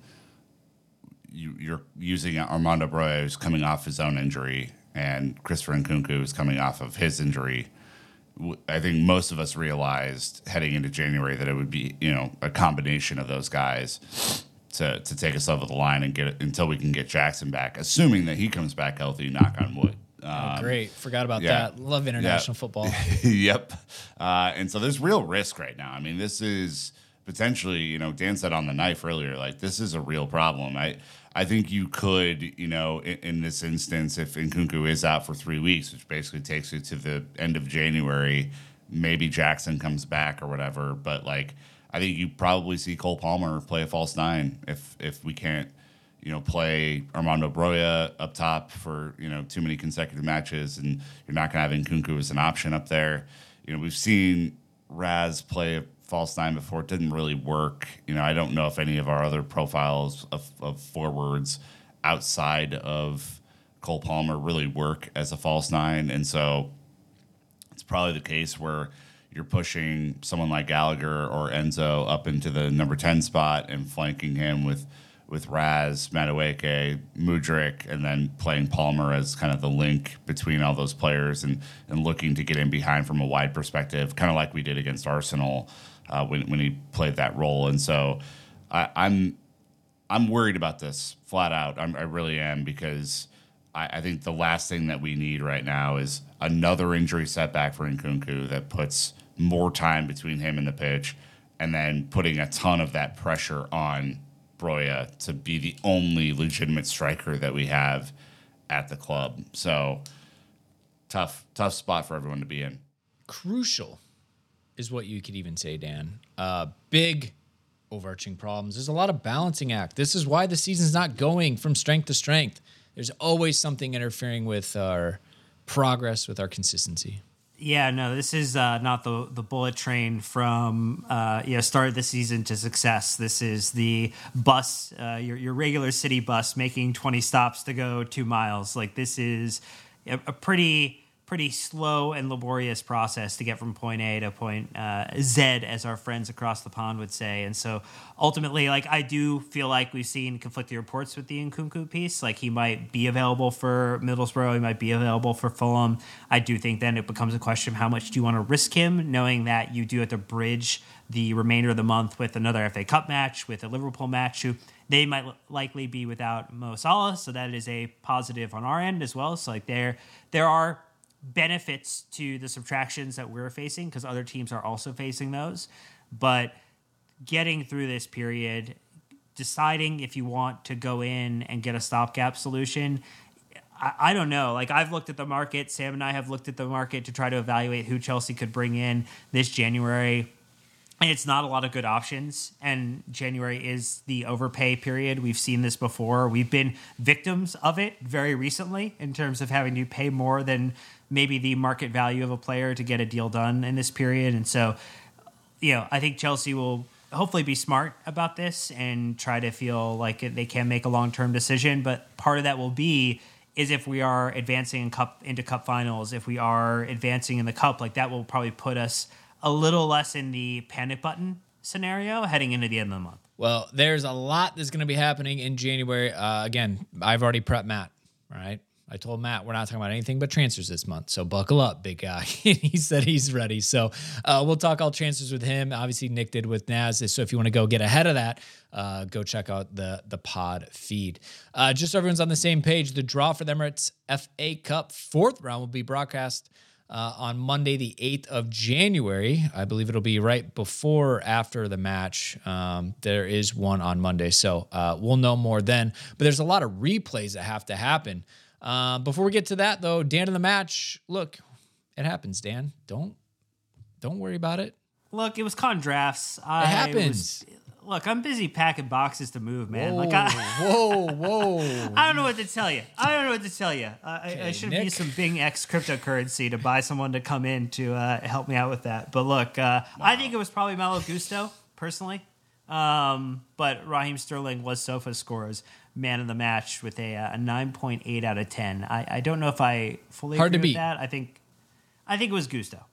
you, you're using Armando Broja who's coming off his own injury, and Christopher Nkunku is coming off of his injury. I think most of us realized heading into January that it would be, you know, a combination of those guys to to take us over the line and get it until we can get Jackson back, assuming that he comes back healthy. Knock on wood. Um, oh, great! Forgot about yeah. that. Love international Yeah. football. yep. Uh, and so there's real risk right now. I mean, this is potentially, you know, Dan said on the knife earlier, like this is a real problem. I I think you could, you know, in, in this instance, if Nkunku is out for three weeks, which basically takes you to the end of January, maybe Jackson comes back or whatever. But like, I think you probably see Cole Palmer play a false nine if if we can't, you know, play Armando Broja up top for you know too many consecutive matches, and you're not going to have Nkunku as an option up there. You know, we've seen Raz play a false nine before. It didn't really work. You know, I don't know if any of our other profiles of, of forwards outside of Cole Palmer really work as a false nine, and so it's probably the case where you're pushing someone like Gallagher or Enzo up into the number 10 spot and flanking him with with Raz, Madueke, Mudryk, and then playing Palmer as kind of the link between all those players and, and looking to get in behind from a wide perspective, kind of like we did against Arsenal uh, when, when he played that role. And so I, I'm I'm worried about this flat out. I'm, I really am because I, I think the last thing that we need right now is another injury setback for Nkunku that puts more time between him and the pitch, and then putting a ton of that pressure on Broja to be the only legitimate striker that we have at the club. So tough, tough spot for everyone to be in. Crucial is what you could even say, Dan. Uh, big overarching problems. There's a lot of balancing act. This is why the season's not going from strength to strength. There's always something interfering with our progress, with our consistency. Yeah, no, this is uh, not the the bullet train from uh, you know start of the season to success. This is the bus, uh, your your regular city bus making twenty stops to go two miles. Like this is a, a pretty pretty slow and laborious process to get from point A to point uh, Z, as our friends across the pond would say. And so ultimately, like I do feel like we've seen conflicting reports with the Nkunku piece. Like he might be available for Middlesbrough, he might be available for Fulham. I do think then it becomes a question of how much do you want to risk him, knowing that you do have to bridge the remainder of the month with another FA Cup match, with a Liverpool match, who they might likely be without Mo Salah, so that is a positive on our end as well. So like there, there are benefits to the subtractions that we're facing because other teams are also facing those. But getting through this period, deciding if you want to go in and get a stopgap solution. I, I don't know. Like I've looked at the market. Sam and I have looked at the market to try to evaluate who Chelsea could bring in this January. And it's not a lot of good options. And January is the overpay period. We've seen this before. We've been victims of it very recently in terms of having to pay more than maybe the market value of a player to get a deal done in this period. And so, you know, I think Chelsea will hopefully be smart about this and try to feel like they can make a long term decision. But part of that will be is if we are advancing in cup into cup finals, if we are advancing in the cup, like that will probably put us a little less in the panic button scenario heading into the end of the month. Well, there's a lot that's going to be happening in January. Uh, again, I've already prepped Matt. Right. I told Matt we're not talking about anything but transfers this month. So buckle up, big guy. he said he's ready. So uh, we'll talk all transfers with him. Obviously, Nick did with Naz. So if you want to go get ahead of that, uh, go check out the the pod feed. Uh, just so everyone's on the same page, the draw for the Emirates FA Cup fourth round will be broadcast uh, on Monday, the 8th of January. I believe it'll be right before or after the match. Um, there is one on Monday. So uh, we'll know more then. But there's a lot of replays that have to happen. Uh, before we get to that, though, Dan in the match, look, it happens, Dan. Don't don't worry about it. Look, it was con drafts. I It happens. was- look, I'm busy packing boxes to move, man. Whoa, Like I, whoa, whoa. I don't know what to tell you. I don't know what to tell you. Uh, I, I should Nick. used some BingX cryptocurrency to buy someone to come in to uh, help me out with that. But look, uh, I think it was probably Malo Gusto personally. Um, but Raheem Sterling was SofaScore's man of the match with a, uh, a 9.8 out of 10. I, I don't know if I fully Hard to agree beat. with that. I think I think it was Gusto.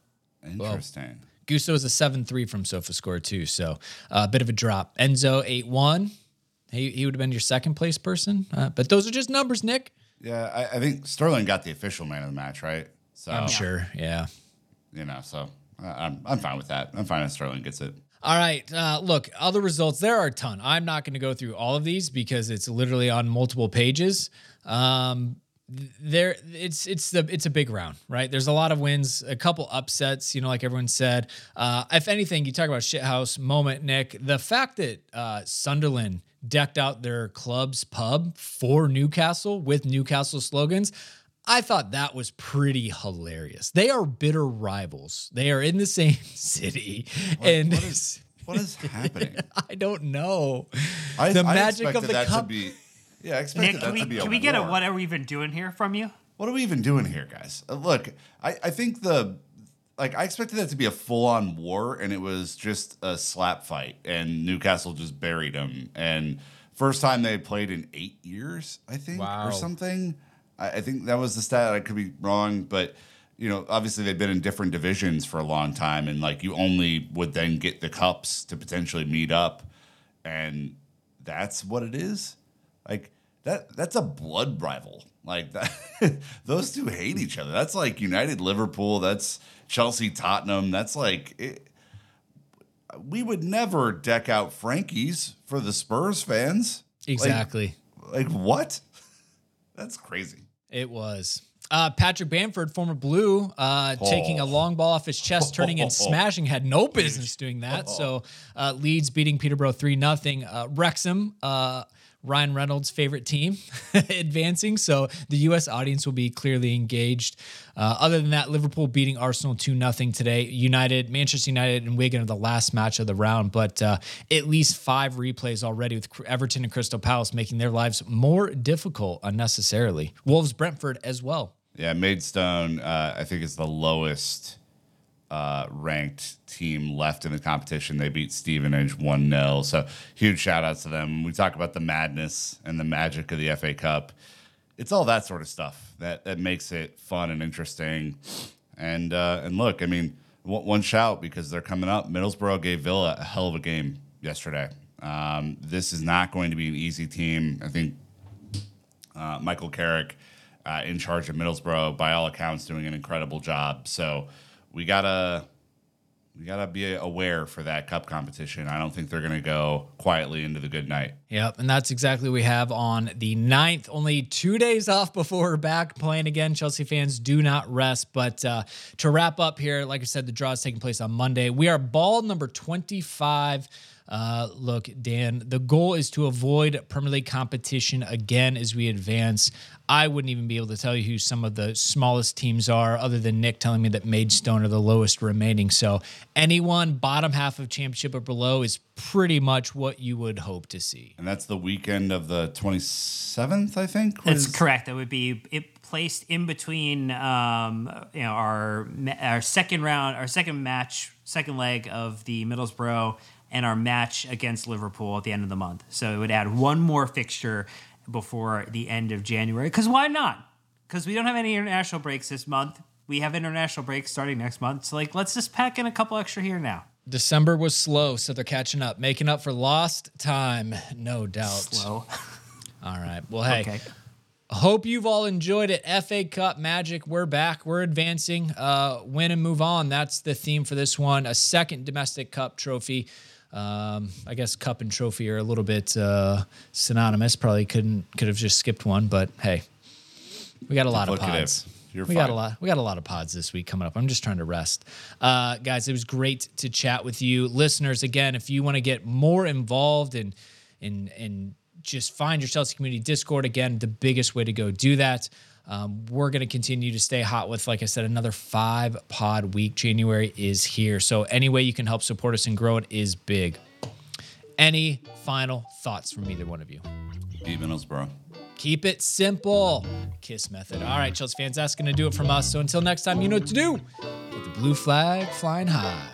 Interesting. Gusto is a 7 3 from SofaScore too. So uh, a bit of a drop. Enzo, 8 1. He, he would have been your second place person. Uh, but those are just numbers, Nick. Yeah, I, I think Sterling got the official man of the match, right? So I'm sure. Yeah. you know, so uh, I'm I'm fine with that. I'm fine if Sterling gets it. All right. Uh, look, other results, there are a ton. I'm not going to go through all of these because it's literally on multiple pages. Um, there it's it's the it's a big round right there's a lot of wins a couple upsets you know like everyone said uh if anything you talk about shithouse moment nick the fact that uh sunderland decked out their club's pub for newcastle with newcastle slogans I thought that was pretty hilarious. They are bitter rivals. They are in the same city, and what is what is happening? I don't know. I, The I magic of the that cup. to be. Yeah, I expected Nick, that can we, to be a can we get a what are we even doing here from you? What are we even doing here, guys? Uh, look, I, I think the like I expected that to be a full on war, and it was just a slap fight, and Newcastle just buried them. And first time they had played in eight years, I think, Wow. or something. I, I think that was the stat. I could be wrong, but you know, obviously they've been in different divisions for a long time, and like you only would then get the cups to potentially meet up, and that's what it is. Like that that's a blood rival. Like that those two hate each other. That's like United Liverpool, that's Chelsea Tottenham. That's like it, we would never deck out Frankie's for the Spurs fans. Like- Exactly. Like, what? That's crazy. It was. Uh, Patrick Bamford, former Blue, uh, taking a long ball off his chest, turning and smashing, had no business doing that. So uh, Leeds beating Peterborough 3 0. Uh, Wrexham, uh, Ryan Reynolds' favorite team, advancing. So the U.S. audience will be clearly engaged. Uh, other than that, Liverpool beating Arsenal 2 0 today. United, Manchester United, and Wigan are the last match of the round, but uh, at least five replays already with Everton and Crystal Palace making their lives more difficult unnecessarily. Wolves, Brentford as well. Yeah, Maidstone, uh, I think is the lowest uh, ranked team left in the competition. They beat Stevenage 1 0. So huge shout outs to them. We talk about the madness and the magic of the FA Cup. It's all that sort of stuff that, that makes it fun and interesting. And uh, and look, I mean, one, one shout because they're coming up. Middlesbrough gave Villa a hell of a game yesterday. Um, this is not going to be an easy team. I think uh, Michael Carrick uh, in charge of Middlesbrough, by all accounts, doing an incredible job. So we gotta we gotta be aware for that cup competition. I don't think they're gonna go quietly into the good night. Yep, and that's exactly what we have on the 9th. Only two days off before we're back playing again. Chelsea fans do not rest. But uh, to wrap up here, like I said, the draw is taking place on Monday. We are ball number 25. Uh, look, Dan, the goal is to avoid Premier League competition again as we advance. I wouldn't even be able to tell you who some of the smallest teams are, other than Nick telling me that Maidstone are the lowest remaining. So anyone bottom half of championship or below is pretty much what you would hope to see. And that's the weekend of the 27th, I think. That's was- correct. That would be it placed in between, um, you know, our our second round, our second match, second leg of the Middlesbrough, and our match against Liverpool at the end of the month. So it would add one more fixture before the end of January. Because why not? Because we don't have any international breaks this month. We have international breaks starting next month. So like, let's just pack in a couple extra here now. December was slow, so they're catching up, making up for lost time, no doubt. Slow. All right. Well, hey, Okay. hope you've all enjoyed it. FA Cup Magic, we're back. We're advancing. Uh, win and move on. That's the theme for this one. A second domestic cup trophy. Um, I guess cup and trophy are a little bit uh, synonymous. Probably couldn't could have just skipped one, but hey, we got a lot of pods. You're we fine. got a lot. We got a lot of pods this week coming up. I'm just trying to rest, uh, guys. It was great to chat with you, listeners. Again, if you want to get more involved and and and just find your Chelsea community Discord again, the biggest way to go do that. Um, we're going to continue to stay hot with, like I said, another five pod week. January is here, so any way you can help support us and grow it is big. Any final thoughts from either one of you? Beat Middlesbrough. Keep it simple. Kiss method. All right, Chelsea fans, that's going to do it from us. So until next time, you know what to do. Put the blue flag flying high.